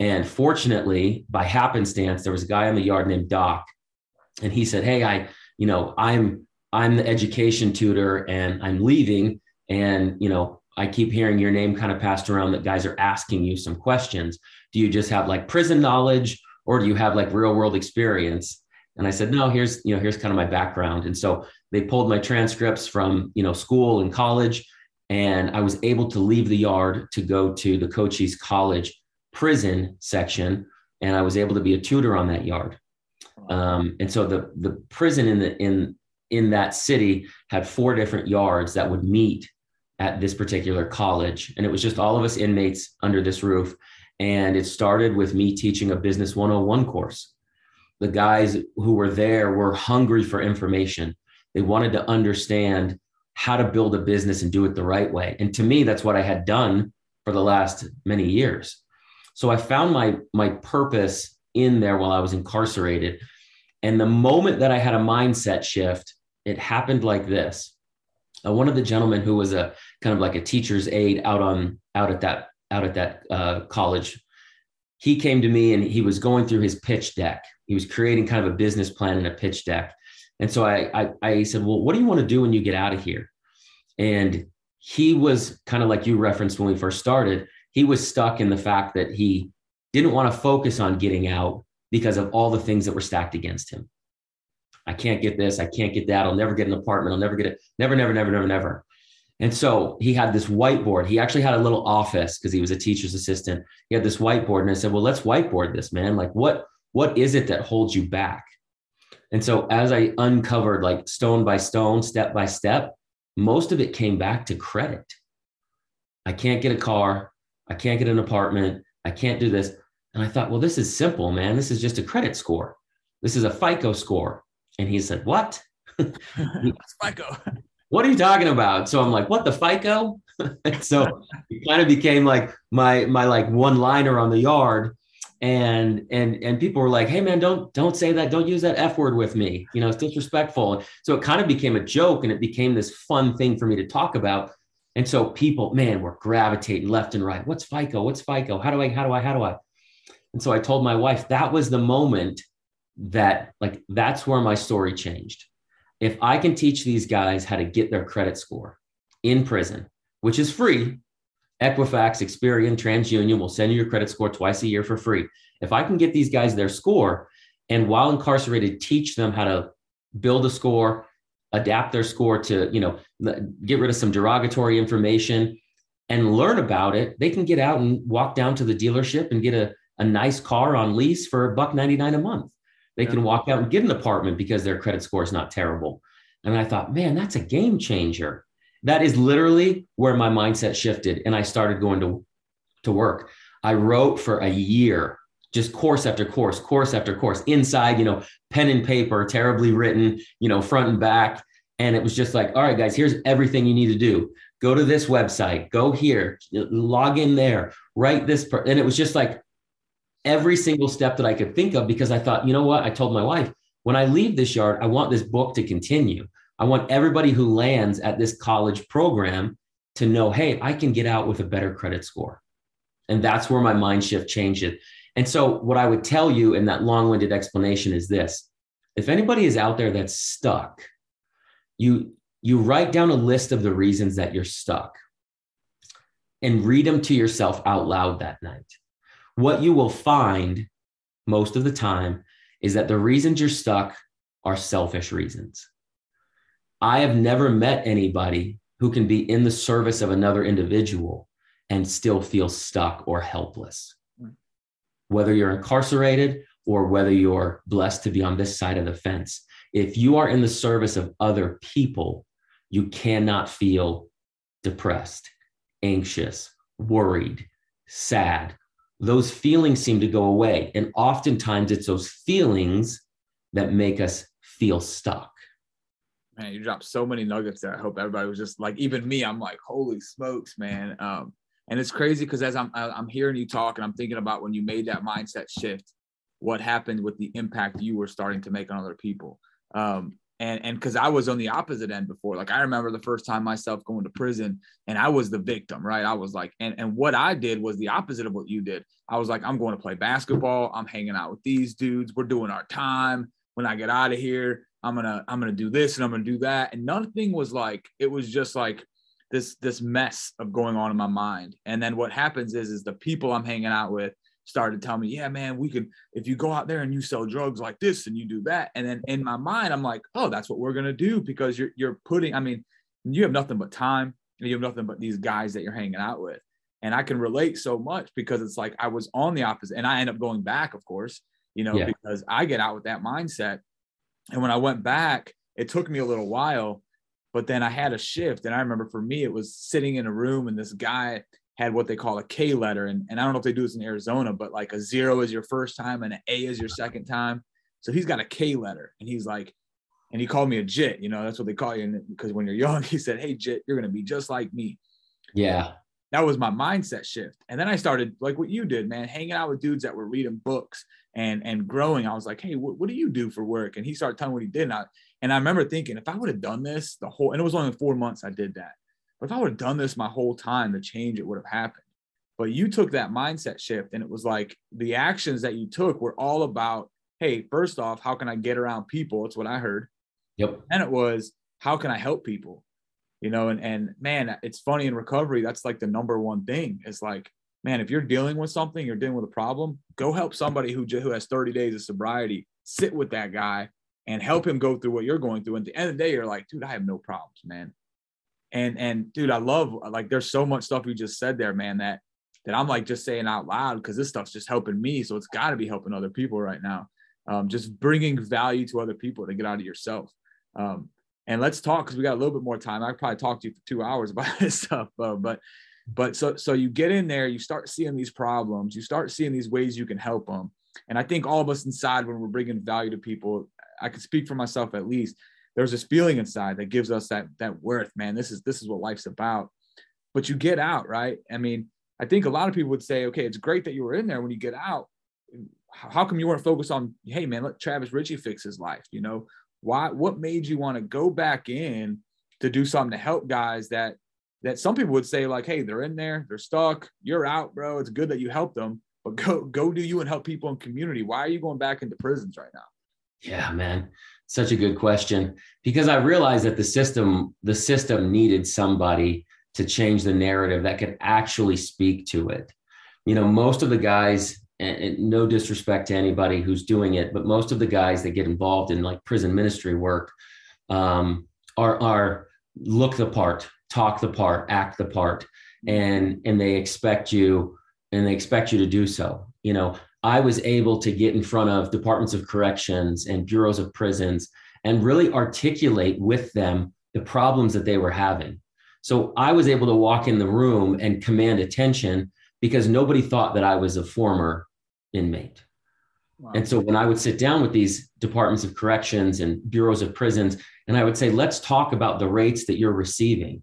And fortunately, by happenstance, there was a guy on the yard named Doc, and he said, "Hey, I, you know, I'm I'm the education tutor and I'm leaving. And, you know, I keep hearing your name kind of passed around that guys are asking you some questions. Do you just have like prison knowledge or do you have like real world experience? And I said, no, here's, you know, here's kind of my background. And so they pulled my transcripts from, you know, school and college. And I was able to leave the yard to go to the Cochise College prison section. And I was able to be a tutor on that yard. Um, and so the the prison in the in in that city had four different yards that would meet at this particular college. And it was just all of us inmates under this roof. And it started with me teaching a Business 101 course. The guys who were there were hungry for information. They wanted to understand how to build a business and do it the right way. And to me, that's what I had done for the last many years. So I found my my purpose in there while I was incarcerated. And the moment that I had a mindset shift, it happened like this. Uh, one of the gentlemen who was a kind of like a teacher's aide out on out at that out at that uh, college, he came to me and he was going through his pitch deck. He was creating kind of a business plan and a pitch deck. And so I, I, I said, well, what do you want to do when you get out of here? And he was kind of like you referenced when we first started. He was stuck in the fact that he didn't want to focus on getting out because of all the things that were stacked against him. I can't get this. I can't get that. I'll never get an apartment. I'll never get it. Never, never, never, never, never. And so he had this whiteboard. He actually had a little office because he was a teacher's assistant. He had this whiteboard, and I said, "Well, let's whiteboard this, man. Like, what what is it that holds you back?" And so as I uncovered, like stone by stone, step by step, most of it came back to credit. I can't get a car. I can't get an apartment. I can't do this. And I thought, well, this is simple, man. This is just a credit score. This is a FICO score. And he said, What? FICO. What are you talking about? So I'm like, What the FICO? so it kind of became like my my like one liner on the yard. And and and people were like, hey man, don't don't say that, don't use that F word with me. You know, it's disrespectful. So it kind of became a joke and it became this fun thing for me to talk about. And so people, man, were gravitating left and right. What's FICO? What's FICO? How do I, how do I, how do I? And so I told my wife that was the moment that like that's where my story changed. If I can teach these guys how to get their credit score in prison, which is free, Equifax, Experian, TransUnion will send you your credit score twice a year for free. If I can get these guys their score and while incarcerated, teach them how to build a score, adapt their score to, you know, get rid of some derogatory information and learn about it, they can get out and walk down to the dealership and get a, a nice car on lease for a buck 99 a month. They can walk out and get an apartment because their credit score is not terrible. And I thought, man, that's a game changer. That is literally where my mindset shifted. And I started going to, to work. I wrote for a year, just course after course, course after course, inside, you know, pen and paper, terribly written, you know, front and back. And it was just like, all right, guys, here's everything you need to do. Go to this website, go here, log in there, write this. Per-. And it was just like every single step that I could think of because I thought, you know what? I told my wife, when I leave this yard, I want this book to continue. I want everybody who lands at this college program to know, hey, I can get out with a better credit score. And that's where my mind shift changed it. And so, what I would tell you in that long winded explanation is this if anybody is out there that's stuck, you, you write down a list of the reasons that you're stuck and read them to yourself out loud that night what you will find most of the time is that the reasons you're stuck are selfish reasons. I have never met anybody who can be in the service of another individual and still feel stuck or helpless. Whether you're incarcerated or whether you're blessed to be on this side of the fence, if you are in the service of other people, you cannot feel depressed, anxious, worried, sad, those feelings seem to go away. And oftentimes it's those feelings that make us feel stuck. Man, you dropped so many nuggets there. I hope everybody was just like, even me, I'm like, holy smokes, man. Um, and it's crazy because as I'm I'm hearing you talk and I'm thinking about when you made that mindset shift, what happened with the impact you were starting to make on other people. Um, and and because I was on the opposite end before. Like I remember the first time myself going to prison, and I was the victim, right? I was like, and and what I did was the opposite of what you did. I was like, I'm going to play basketball. I'm hanging out with these dudes. We're doing our time. When I get out of here, I'm gonna I'm gonna do this and I'm gonna do that. And nothing was like it was just like this this mess of going on in my mind. And then what happens is is the people I'm hanging out with started telling me, yeah, man, we could, if you go out there and you sell drugs like this and you do that. And then in my mind, I'm like, oh, that's what we're going to do because you're, you're putting, I mean, you have nothing but time and you have nothing but these guys that you're hanging out with. And I can relate so much because it's like I was on the opposite and I end up going back, of course, you know, yeah. because I get out with that mindset. And when I went back, it took me a little while, but then I had a shift. And I remember for me, it was sitting in a room and this guy, had what they call a K letter. And, and I don't know if they do this in Arizona, but like a zero is your first time and an A is your second time. So he's got a K letter and he's like, and he called me a jit, you know, that's what they call you. Because when you're young, he said, Hey, jit, you're going to be just like me. Yeah. That was my mindset shift. And then I started like what you did, man, hanging out with dudes that were reading books and, and growing. I was like, Hey, what, what do you do for work? And he started telling me what he did. And I, and I remember thinking, if I would have done this the whole, and it was only four months I did that if I would have done this my whole time, the change it would have happened. But you took that mindset shift, and it was like the actions that you took were all about, hey, first off, how can I get around people? It's what I heard. Yep. And it was, how can I help people? You know, and and man, it's funny in recovery, that's like the number one thing is like, man, if you're dealing with something, you're dealing with a problem, go help somebody who, who has 30 days of sobriety, sit with that guy and help him go through what you're going through. And at the end of the day, you're like, dude, I have no problems, man. And and dude, I love like there's so much stuff you just said there, man, that that I'm like just saying out loud because this stuff's just helping me. So it's got to be helping other people right now. Um, just bringing value to other people to get out of yourself. Um, and let's talk because we got a little bit more time. I probably talk to you for two hours about this stuff, uh, but but so so you get in there, you start seeing these problems, you start seeing these ways you can help them. And I think all of us inside, when we're bringing value to people, I can speak for myself at least. There's this feeling inside that gives us that that worth, man. This is this is what life's about. But you get out, right? I mean, I think a lot of people would say, okay, it's great that you were in there. When you get out, how come you weren't focused on, hey man, let Travis Richey fix his life? You know, why? What made you want to go back in to do something to help guys that that some people would say like, hey, they're in there, they're stuck, you're out, bro. It's good that you helped them, but go go do you and help people in community. Why are you going back into prisons right now? Yeah, man. Such a good question because I realized that the system the system needed somebody to change the narrative that could actually speak to it. You know, most of the guys and, no disrespect to anybody who's doing it, but most of the guys that get involved in like prison ministry work um, are are look the part, talk the part, act the part, and and they expect you and they expect you to do so. You know, I was able to get in front of departments of corrections and bureaus of prisons and really articulate with them the problems that they were having. So I was able to walk in the room and command attention because nobody thought that I was a former inmate. Wow. And so when I would sit down with these departments of corrections and bureaus of prisons, and I would say, let's talk about the rates that you're receiving.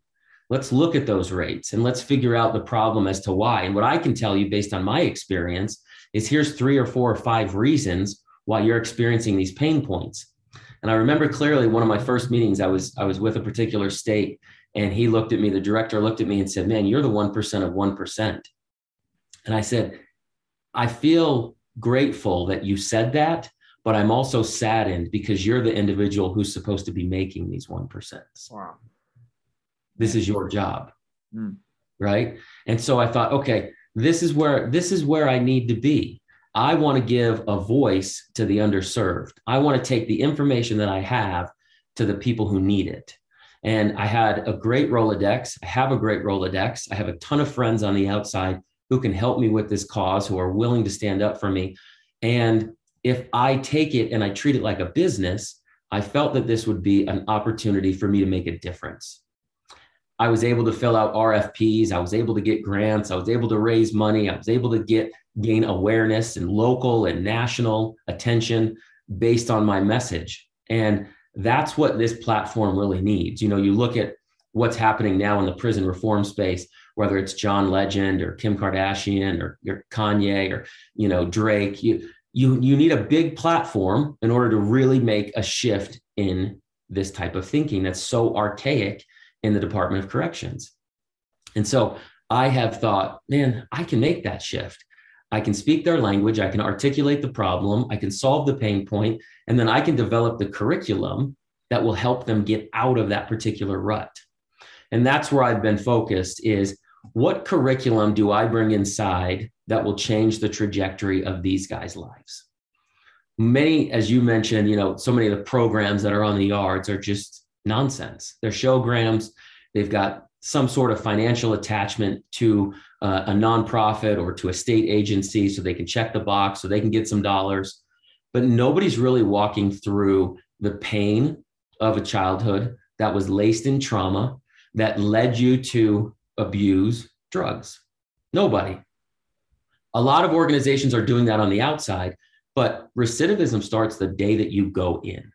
Let's look at those rates and let's figure out the problem as to why. And what I can tell you based on my experience is here's three or four or five reasons why you're experiencing these pain points. And I remember clearly one of my first meetings, I was I was with a particular state and he looked at me, the director looked at me and said, Man, you're the 1% of 1%. And I said, I feel grateful that you said that, but I'm also saddened because you're the individual who's supposed to be making these 1%. Wow. This is your job. Mm. Right. And so I thought, okay, this is where this is where I need to be. I want to give a voice to the underserved. I want to take the information that I have to the people who need it. And I had a great Rolodex. I have a great Rolodex. I have a ton of friends on the outside who can help me with this cause, who are willing to stand up for me. And if I take it and I treat it like a business, I felt that this would be an opportunity for me to make a difference. I was able to fill out RFPs. I was able to get grants. I was able to raise money. I was able to get gain awareness and local and national attention based on my message. And that's what this platform really needs. You know, you look at what's happening now in the prison reform space whether it's John Legend or Kim Kardashian or, or Kanye or you know Drake. You you you need a big platform in order to really make a shift in this type of thinking that's so archaic in the Department of Corrections. And so I have thought, man, I can make that shift. I can speak their language, I can articulate the problem, I can solve the pain point, and then I can develop the curriculum that will help them get out of that particular rut. And that's where I've been focused is what curriculum do I bring inside that will change the trajectory of these guys' lives? Many, as you mentioned, you know, so many of the programs that are on the yards are just nonsense. They're showgrams. They've got some sort of financial attachment to uh, a nonprofit or to a state agency so they can check the box so they can get some dollars. But nobody's really walking through the pain of a childhood that was laced in trauma that led you to abuse drugs? Nobody. A lot of organizations are doing that on the outside, but recidivism starts the day that you go in.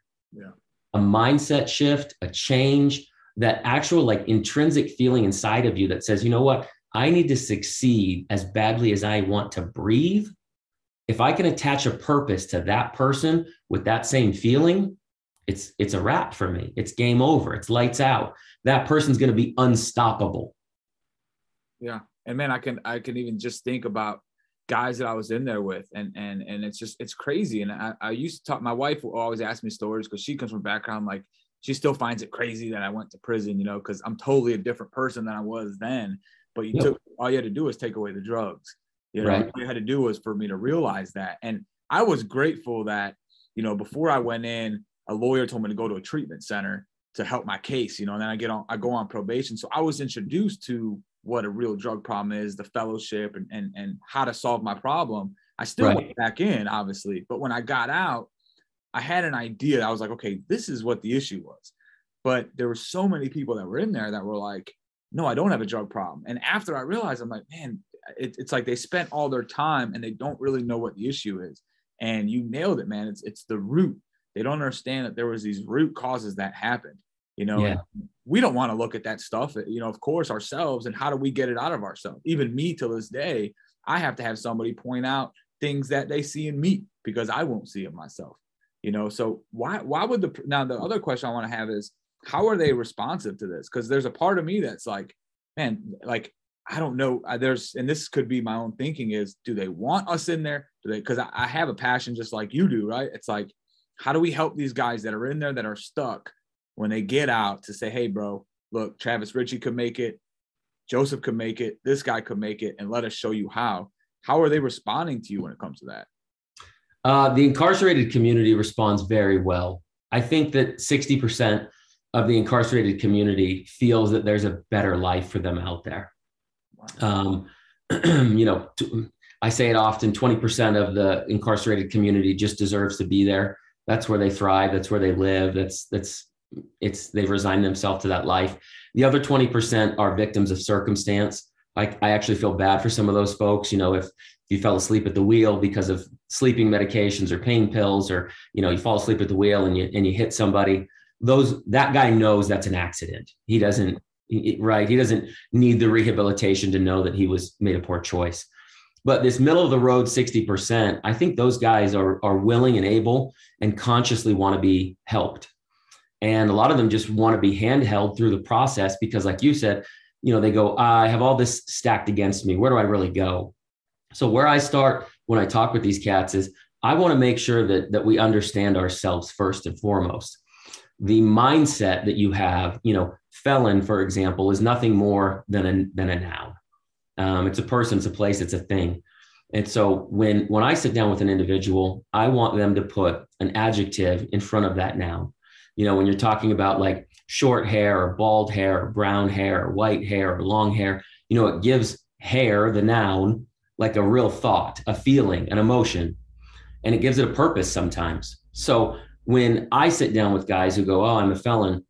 A mindset shift, a change, that actual like intrinsic feeling inside of you that says, you know what? I need to succeed as badly as I want to breathe. If I can attach a purpose to that person with that same feeling, it's it's a wrap for me. It's game over. It's lights out. That person's going to be unstoppable. Yeah. And man, I can I can even just think about guys that I was in there with and and and it's just it's crazy. And I, I used to talk my wife will always ask me stories because she comes from background like she still finds it crazy that I went to prison, you know, because I'm totally a different person than I was then. But you yep. took all you had to do was take away the drugs. You know, right. all you had to do was for me to realize that. And I was grateful that, you know, before I went in, a lawyer told me to go to a treatment center to help my case, you know, and then I get on, I go on probation. So I was introduced to what a real drug problem is, the fellowship and and, and how to solve my problem. I still right. went back in, obviously, but when I got out, I had an idea. I was like, okay, this is what the issue was. But there were so many people that were in there that were like, no, I don't have a drug problem. And after I realized, I'm like, man, it, it's like they spent all their time and they don't really know what the issue is. And you nailed it, man. It's it's the root. They don't understand that there was these root causes that happened. You know, yeah. we don't want to look at that stuff, you know, of course, ourselves. And how do we get it out of ourselves? Even me to this day, I have to have somebody point out things that they see in me because I won't see it myself. You know, so why why would the now the other question I want to have is how are they responsive to this? Because there's a part of me that's like, man, like I don't know. There's, and this could be my own thinking is, do they want us in there? Do they? Because I, I, have a passion just like you do, right? It's like, how do we help these guys that are in there that are stuck when they get out to say, hey, bro, look, Travis Richey could make it, Joseph could make it, this guy could make it, and let us show you how. How are they responding to you when it comes to that? Uh, the incarcerated community responds very well. I think that 60% of the incarcerated community feels that there's a better life for them out there. Um, you know, I say it often 20% of the incarcerated community just deserves to be there. That's where they thrive. That's where they live. That's, that's, it's, they've resigned themselves to that life. The other 20% are victims of circumstance. I, I actually feel bad for some of those folks. You know, if, you fell asleep at the wheel because of sleeping medications or pain pills, or, you know, you fall asleep at the wheel and you, and you hit somebody, those, that guy knows that's an accident. He doesn't, right? He doesn't need the rehabilitation to know that he was made a poor choice. But this middle of the road 60%, I think those guys are, are willing and able and consciously want to be helped. And a lot of them just want to be handheld through the process because, like you said, you know, they go, I have all this stacked against me. Where do I really go? So, where I start when I talk with these cats is I want to make sure that, that we understand ourselves first and foremost. The mindset that you have, you know, felon, for example, is nothing more than a, than a noun. Um, it's a person, it's a place, it's a thing. And so when when I sit down with an individual, I want them to put an adjective in front of that noun. You know, when you're talking about like short hair or bald hair or brown hair or white hair or long hair, you know, it gives hair, the noun, like a real thought, a feeling, an emotion, and it gives it a purpose sometimes. So when I sit down with guys who go, "Oh, I'm a felon,"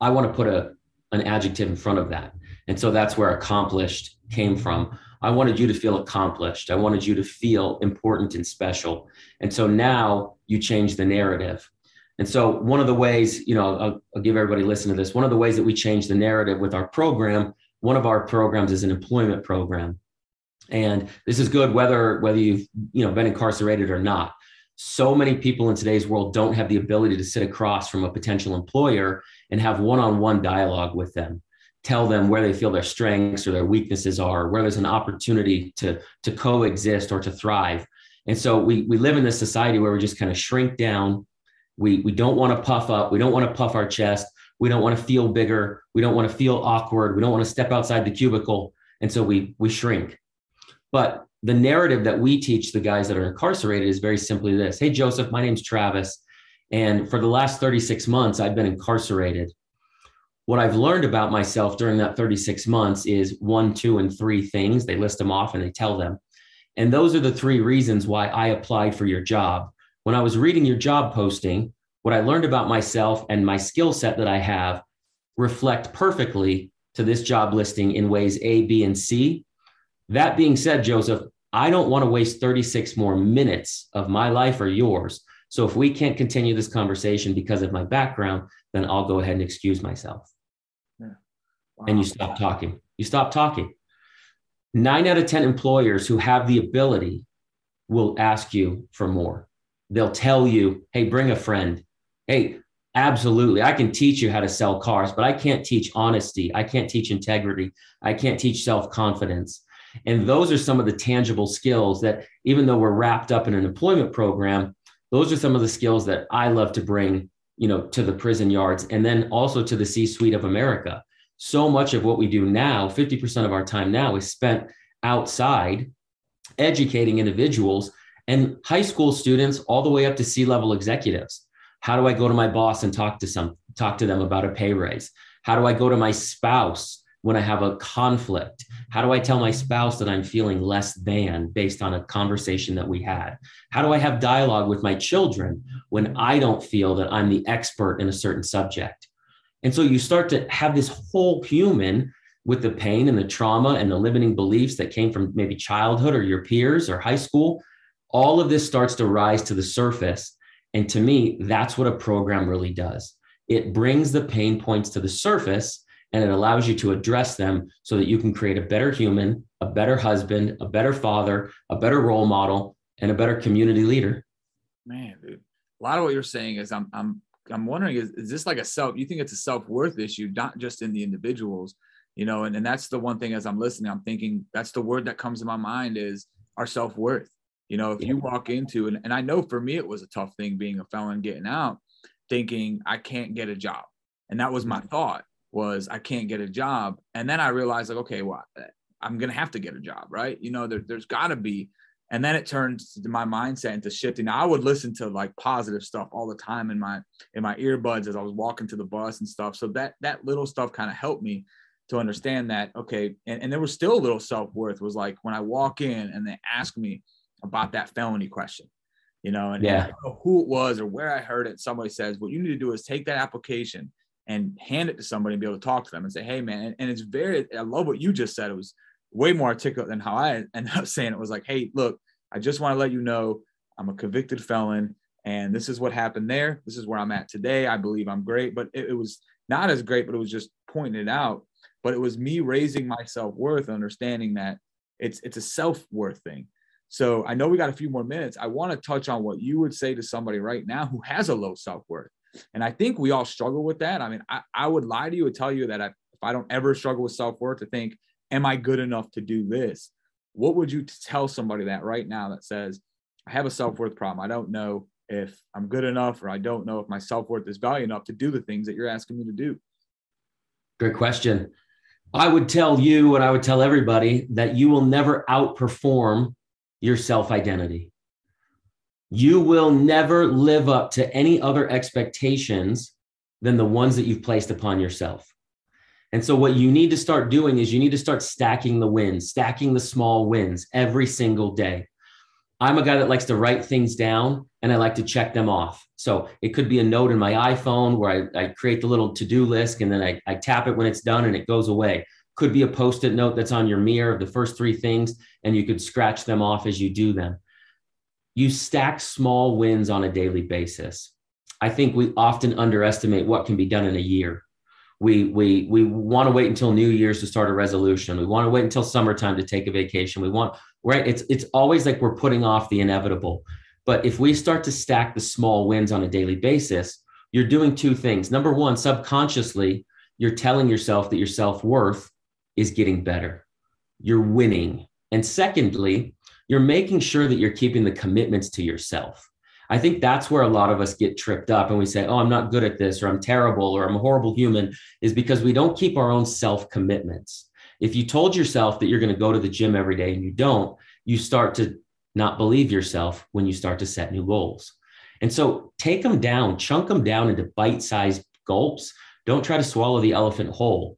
I want to put a an adjective in front of that. And so that's where accomplished came from. I wanted you to feel accomplished. I wanted you to feel important and special. And so now you change the narrative. And so one of the ways, you know, I'll, I'll give everybody listen to this. One of the ways that we change the narrative with our program, one of our programs is an employment program. And this is good whether whether you've you know been incarcerated or not so many people in today's world don't have the ability to sit across from a potential employer and have one-on-one dialogue with them tell them where they feel their strengths or their weaknesses are where there's an opportunity to to coexist or to thrive and so we we live in this society where we just kind of shrink down we we don't want to puff up we don't want to puff our chest we don't want to feel bigger we don't want to feel awkward we don't want to step outside the cubicle and so we we shrink but the narrative that we teach the guys that are incarcerated is very simply this Hey, Joseph, my name's Travis. And for the last 36 months, I've been incarcerated. What I've learned about myself during that 36 months is one, two, and three things. They list them off and they tell them. And those are the three reasons why I applied for your job. When I was reading your job posting, what I learned about myself and my skill set that I have reflect perfectly to this job listing in ways A, B, and C. That being said, Joseph, I don't want to waste 36 more minutes of my life or yours. So if we can't continue this conversation because of my background, then I'll go ahead and excuse myself. Yeah. Wow. And you stop talking. You stop talking. Nine out of 10 employers who have the ability will ask you for more. They'll tell you, hey, bring a friend. Hey, absolutely. I can teach you how to sell cars, but I can't teach honesty. I can't teach integrity. I can't teach self confidence. And those are some of the tangible skills that, even though we're wrapped up in an employment program, those are some of the skills that I love to bring you know, to the prison yards and then also to the C suite of America. So much of what we do now, 50% of our time now is spent outside educating individuals and high school students all the way up to C level executives. How do I go to my boss and talk to some talk to them about a pay raise? How do I go to my spouse when I have a conflict? How do I tell my spouse that I'm feeling less than based on a conversation that we had? How do I have dialogue with my children when I don't feel that I'm the expert in a certain subject? And so you start to have this whole human with the pain and the trauma and the limiting beliefs that came from maybe childhood or your peers or high school. All of this starts to rise to the surface. And to me, that's what a program really does. It brings the pain points to the surface and it allows you to address them so that you can create a better human, a better husband, a better father, a better role model, and a better community leader. Man, dude. A lot of what you're saying is I'm I'm I'm wondering is, is this like a self you think it's a self-worth issue, not just in the individuals, you know, and, and that's the one thing as I'm listening, I'm thinking that's the word that comes to my mind is our self-worth. You know, if you walk into and, and I know for me it was a tough thing being a felon getting out, thinking I can't get a job. And that was my mm-hmm. thought was I can't get a job. And then I realized like, okay, well, I'm going to have to get a job, right? You know, there, there's got to be. And then it turns my mindset into shifting. Now I would listen to like positive stuff all the time in my in my earbuds as I was walking to the bus and stuff. So that that little stuff kind of helped me to understand that okay. And, and there was still a little self worth. Was like when I walk in and they ask me about that felony question, you know, and, yeah. and who it was or where I heard it. Somebody says, what you need to do is take that application and hand it to somebody and be able to talk to them and say, hey, man. And, and it's very, I love what you just said. It was way more articulate than how I ended up saying it was like, hey, look, I just want to let you know I'm a convicted felon and this is what happened there. This is where I'm at today. I believe I'm great, but it, it was not as great, but it was just pointing it out. But it was me raising my self worth, understanding that it's it's a self worth thing. So I know we got a few more minutes. I want to touch on what you would say to somebody right now who has a low self worth. And I think we all struggle with that. I mean, I, I would lie to you and tell you that I, if I don't ever struggle with self worth, to think, am I good enough to do this? What would you tell somebody that right now that says, I have a self worth problem? I don't know if I'm good enough, or I don't know if my self worth is value enough to do the things that you're asking me to do. Great question. I would tell you, and I would tell everybody that you will never outperform your self identity you will never live up to any other expectations than the ones that you've placed upon yourself. And so, what you need to start doing is you need to start stacking the wins, stacking the small wins every single day. I'm a guy that likes to write things down and I like to check them off. So, it could be a note in my iPhone where I, I create the little to do list and then I, I tap it when it's done and it goes away. Could be a post it note that's on your mirror of the first three things and you could scratch them off as you do them you stack small wins on a daily basis. I think we often underestimate what can be done in a year. We we we want to wait until New Year's to start a resolution. We want to wait until summertime to take a vacation. We want right. It's it's always like we're putting off the inevitable. But if we start to stack the small wins on a daily basis, you're doing two things. Number one, subconsciously, you're telling yourself that your self worth is getting better. You're winning. And secondly, you're making sure that you're keeping the commitments to yourself. I think that's where a lot of us get tripped up and we say, oh, I'm not good at this, or I'm terrible, or I'm a horrible human, is because we don't keep our own self commitments. If you told yourself that you're going to go to the gym every day and you don't, you start to not believe yourself when you start to set new goals. And so take them down, chunk them down into bite sized gulps. Don't try to swallow the elephant whole.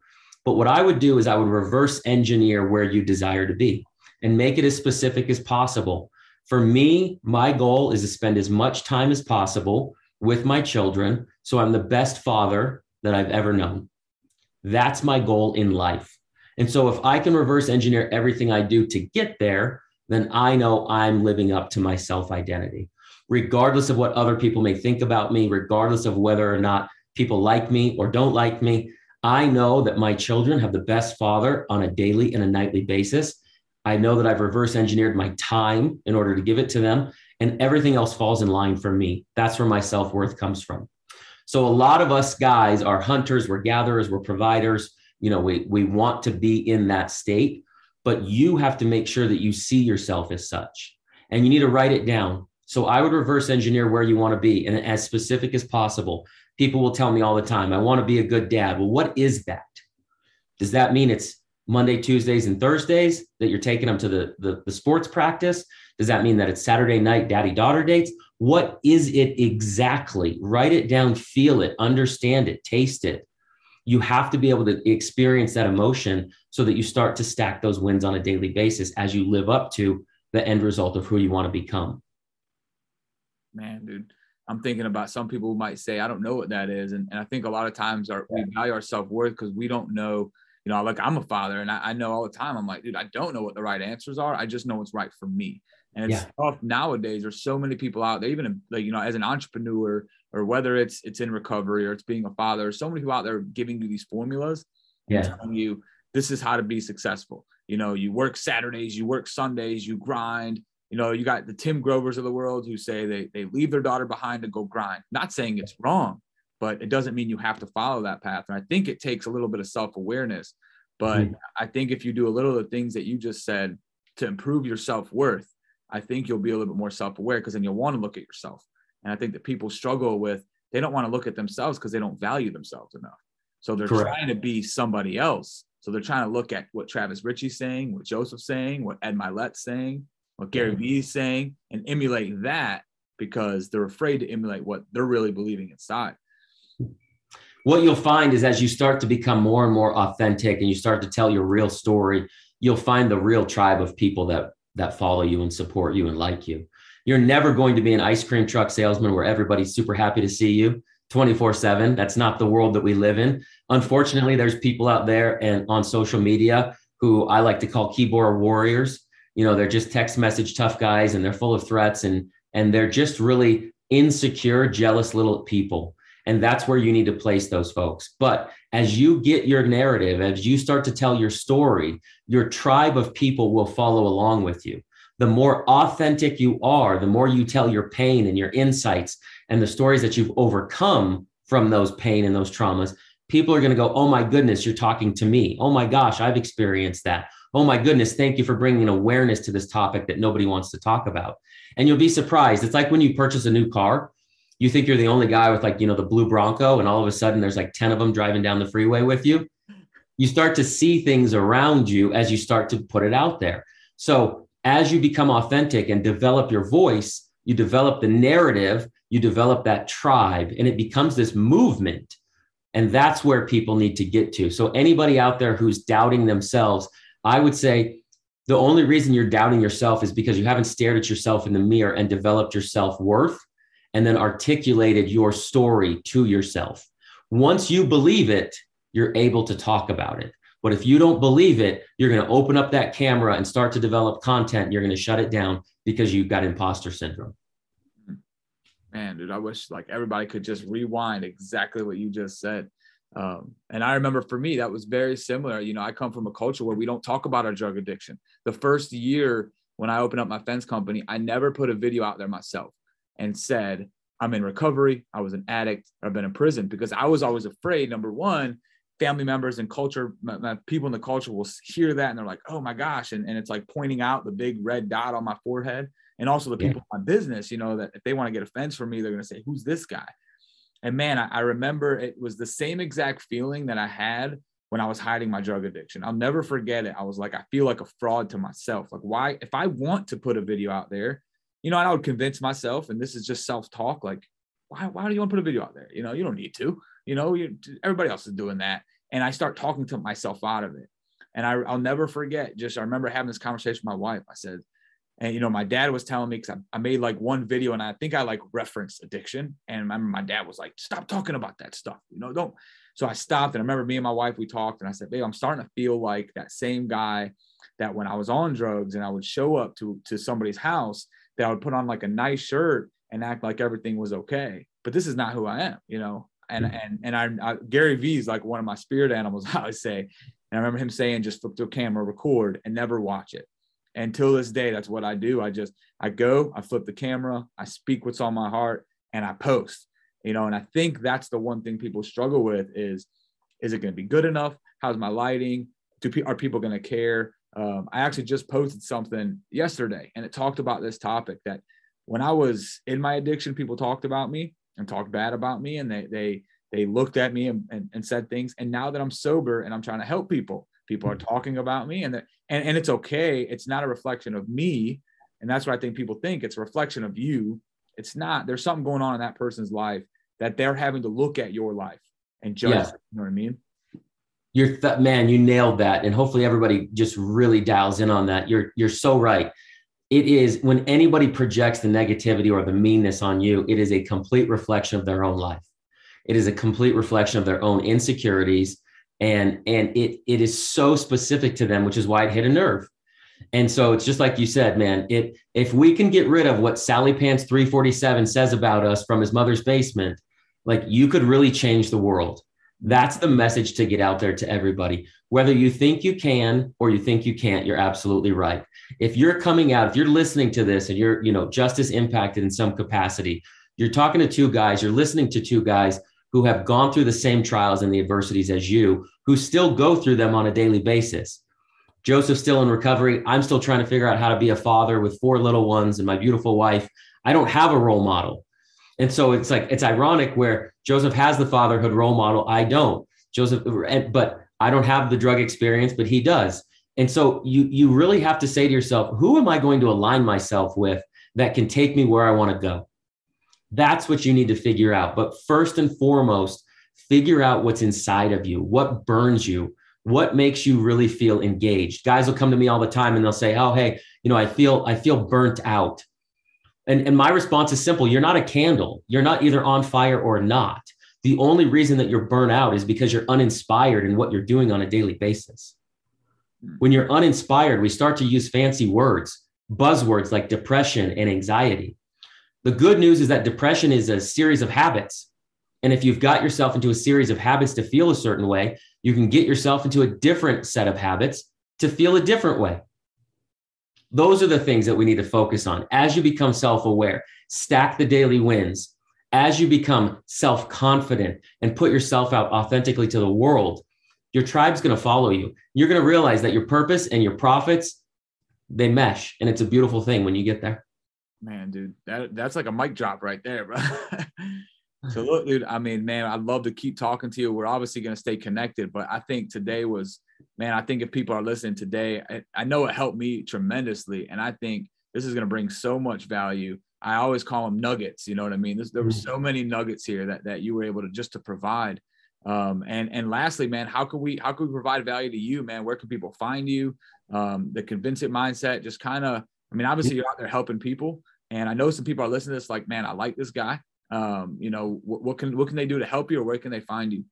But what I would do is I would reverse engineer where you desire to be and make it as specific as possible. For me, my goal is to spend as much time as possible with my children so I'm the best father that I've ever known. That's my goal in life. And so if I can reverse engineer everything I do to get there, then I know I'm living up to my self identity, regardless of what other people may think about me, regardless of whether or not people like me or don't like me. I know that my children have the best father on a daily and a nightly basis. I know that I've reverse engineered my time in order to give it to them, and everything else falls in line for me. That's where my self worth comes from. So a lot of us guys are hunters, we're gatherers, we're providers. You know, we we want to be in that state, but you have to make sure that you see yourself as such, and you need to write it down. So I would reverse engineer where you want to be, and as specific as possible. People will tell me all the time, I want to be a good dad. Well, what is that? Does that mean it's Monday, Tuesdays, and Thursdays that you're taking them to the, the, the sports practice? Does that mean that it's Saturday night daddy daughter dates? What is it exactly? Write it down, feel it, understand it, taste it. You have to be able to experience that emotion so that you start to stack those wins on a daily basis as you live up to the end result of who you want to become. Man, dude, I'm thinking about some people who might say, I don't know what that is. And, and I think a lot of times our, we value our self worth because we don't know you know, like I'm a father and I, I, know all the time, I'm like, dude, I don't know what the right answers are. I just know what's right for me. And it's yeah. tough nowadays. There's so many people out there, even like, you know, as an entrepreneur or whether it's it's in recovery or it's being a father, so many people out there giving you these formulas yeah. telling you this is how to be successful. You know, you work Saturdays, you work Sundays, you grind. You know, you got the Tim Grovers of the world who say they they leave their daughter behind to go grind. Not saying it's wrong, but it doesn't mean you have to follow that path. And I think it takes a little bit of self awareness. But mm-hmm. I think if you do a little of the things that you just said to improve your self worth, I think you'll be a little bit more self aware because then you'll want to look at yourself. And I think that people struggle with they don't want to look at themselves because they don't value themselves enough. So they're Correct. trying to be somebody else. So they're trying to look at what Travis Richey's saying, what Joseph's saying, what Ed Mylett's saying, what Gary Vee is saying, and emulate that because they're afraid to emulate what they're really believing inside. What you'll find is as you start to become more and more authentic and you start to tell your real story, you'll find the real tribe of people that that follow you and support you and like you. You're never going to be an ice cream truck salesman where everybody's super happy to see you 24 7. That's not the world that we live in. Unfortunately, there's people out there and on social media who I like to call keyboard warriors. You know, they're just text message tough guys and they're full of threats and and they're just really insecure, jealous little people. And that's where you need to place those folks. But as you get your narrative, as you start to tell your story, your tribe of people will follow along with you. The more authentic you are, the more you tell your pain and your insights and the stories that you've overcome from those pain and those traumas, people are going to go, Oh my goodness, you're talking to me. Oh my gosh, I've experienced that. Oh my goodness, thank you for bringing awareness to this topic that nobody wants to talk about. And you'll be surprised. It's like when you purchase a new car you think you're the only guy with like you know the blue bronco and all of a sudden there's like 10 of them driving down the freeway with you you start to see things around you as you start to put it out there so as you become authentic and develop your voice you develop the narrative you develop that tribe and it becomes this movement and that's where people need to get to so anybody out there who's doubting themselves i would say the only reason you're doubting yourself is because you haven't stared at yourself in the mirror and developed your self-worth and then articulated your story to yourself. Once you believe it, you're able to talk about it. But if you don't believe it, you're going to open up that camera and start to develop content. You're going to shut it down because you've got imposter syndrome. Man, dude, I wish like everybody could just rewind exactly what you just said. Um, and I remember for me, that was very similar. You know, I come from a culture where we don't talk about our drug addiction. The first year when I opened up my fence company, I never put a video out there myself and said, I'm in recovery. I was an addict. I've been in prison because I was always afraid. Number one, family members and culture, my, my people in the culture will hear that and they're like, oh my gosh. And, and it's like pointing out the big red dot on my forehead. And also the people yeah. in my business, you know, that if they want to get a fence from me, they're going to say, who's this guy? And man, I, I remember it was the same exact feeling that I had when I was hiding my drug addiction. I'll never forget it. I was like, I feel like a fraud to myself. Like, why, if I want to put a video out there, you know, and I would convince myself, and this is just self talk, like, why, why do you want to put a video out there? You know, you don't need to, you know, you, everybody else is doing that. And I start talking to myself out of it. And I, I'll never forget, just, I remember having this conversation with my wife. I said, and, you know, my dad was telling me, because I, I made like one video and I think I like referenced addiction. And I remember my dad was like, stop talking about that stuff, you know, don't. So I stopped and I remember me and my wife, we talked and I said, babe, I'm starting to feel like that same guy that when I was on drugs and I would show up to, to somebody's house that I would put on like a nice shirt and act like everything was okay. But this is not who I am, you know. And mm-hmm. and and I, I Gary Vee is like one of my spirit animals. I would say, and I remember him saying, just flip the camera, record, and never watch it. And till this day, that's what I do. I just I go, I flip the camera, I speak what's on my heart, and I post. You know, and I think that's the one thing people struggle with is, is it going to be good enough? How's my lighting? Do are people going to care? Um, I actually just posted something yesterday and it talked about this topic that when I was in my addiction, people talked about me. and talked bad about me and they they they looked at me and, and, and said things and now that i'm sober and i'm trying to help people people are hmm. talking about me and that and, and it's okay. It's not a reflection of me. And that's what i think people think. It's a reflection of you. It's not. There's something going on in that person's life that they're having to look at your life and judge yeah. you know what i mean? You're th- man you nailed that. And hopefully everybody just really dials in on that. You're you're so right. It is when anybody projects the negativity or the meanness on you it is a complete reflection of their own life. It is a complete reflection of their own insecurities and and it it is so specific to them which is why it hit a nerve. And so it's just like you said man it if we can get rid of what sally pants 347 says about us from his mother's basement like you could really change the world. That's the message to get out there to everybody. Whether you think you can or you think you can't you're absolutely right. If you're coming out if you're listening to this and you're you know justice impacted in some capacity you're talking to two guys you're listening to two guys who have gone through the same trials and the adversities as you, who still go through them on a daily basis. Joseph's still in recovery. I'm still trying to figure out how to be a father with four little ones and my beautiful wife. I don't have a role model. And so it's like, it's ironic where Joseph has the fatherhood role model. I don't. Joseph, but I don't have the drug experience, but he does. And so you you really have to say to yourself, who am I going to align myself with that can take me where I want to go? That's what you need to figure out. But first and foremost, figure out what's inside of you, what burns you, what makes you really feel engaged. Guys will come to me all the time and they'll say, "Oh, hey, you know, I feel I feel burnt out." And, and my response is simple you're not a candle. You're not either on fire or not. The only reason that you're burnt out is because you're uninspired in what you're doing on a daily basis. Hmm. When you're uninspired, we start to use fancy words, buzzwords like depression and anxiety. The good news is that depression is a series of habits. And if you've got yourself into a series of habits to feel a certain way, you can get yourself into a different set of habits to feel a different way. Those are the things that we need to focus on. As you become self aware, stack the daily wins. As you become self confident and put yourself out authentically to the world, your tribe's going to follow you. You're going to realize that your purpose and your profits, they mesh. And it's a beautiful thing when you get there man, dude, that that's like a mic drop right there, bro. so look, dude, I mean, man, I'd love to keep talking to you. We're obviously going to stay connected, but I think today was, man, I think if people are listening today, I, I know it helped me tremendously. And I think this is going to bring so much value. I always call them nuggets. You know what I mean? This, there were mm. so many nuggets here that, that you were able to just to provide. Um, and, and lastly, man, how can we, how can we provide value to you, man? Where can people find you? Um, the convicted mindset, just kind of, I mean, obviously you're out there helping people, and I know some people are listening to this like, man, I like this guy. Um, you know, what, what can what can they do to help you, or where can they find you?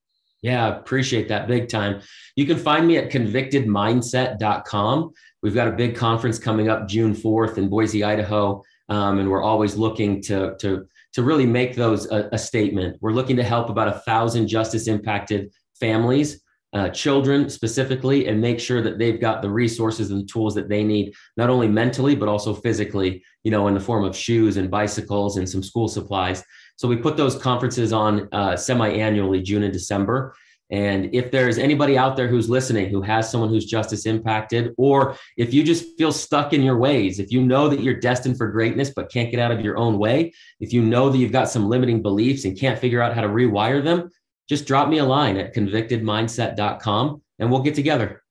Yeah, appreciate that big time. You can find me at convictedmindset.com. We've got a big conference coming up June 4th in Boise, Idaho. Um, and we're always looking to, to, to really make those a, a statement. We're looking to help about a thousand justice impacted families uh, children specifically and make sure that they've got the resources and the tools that they need, not only mentally, but also physically, you know, in the form of shoes and bicycles and some school supplies. So we put those conferences on uh, semi annually, June and December. And if there's anybody out there who's listening who has someone who's justice impacted, or if you just feel stuck in your ways, if you know that you're destined for greatness but can't get out of your own way, if you know that you've got some limiting beliefs and can't figure out how to rewire them, just drop me a line at convictedmindset.com and we'll get together.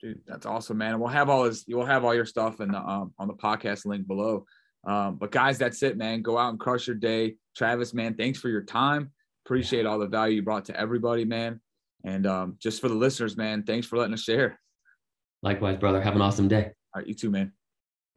Dude, that's awesome, man. we'll have all this, you'll have all your stuff in the, um, on the podcast link below. Um, but guys, that's it, man. Go out and crush your day. Travis, man, thanks for your time. Appreciate all the value you brought to everybody, man. And um, just for the listeners, man, thanks for letting us share. Likewise, brother. Have an awesome day. All right, you too, man.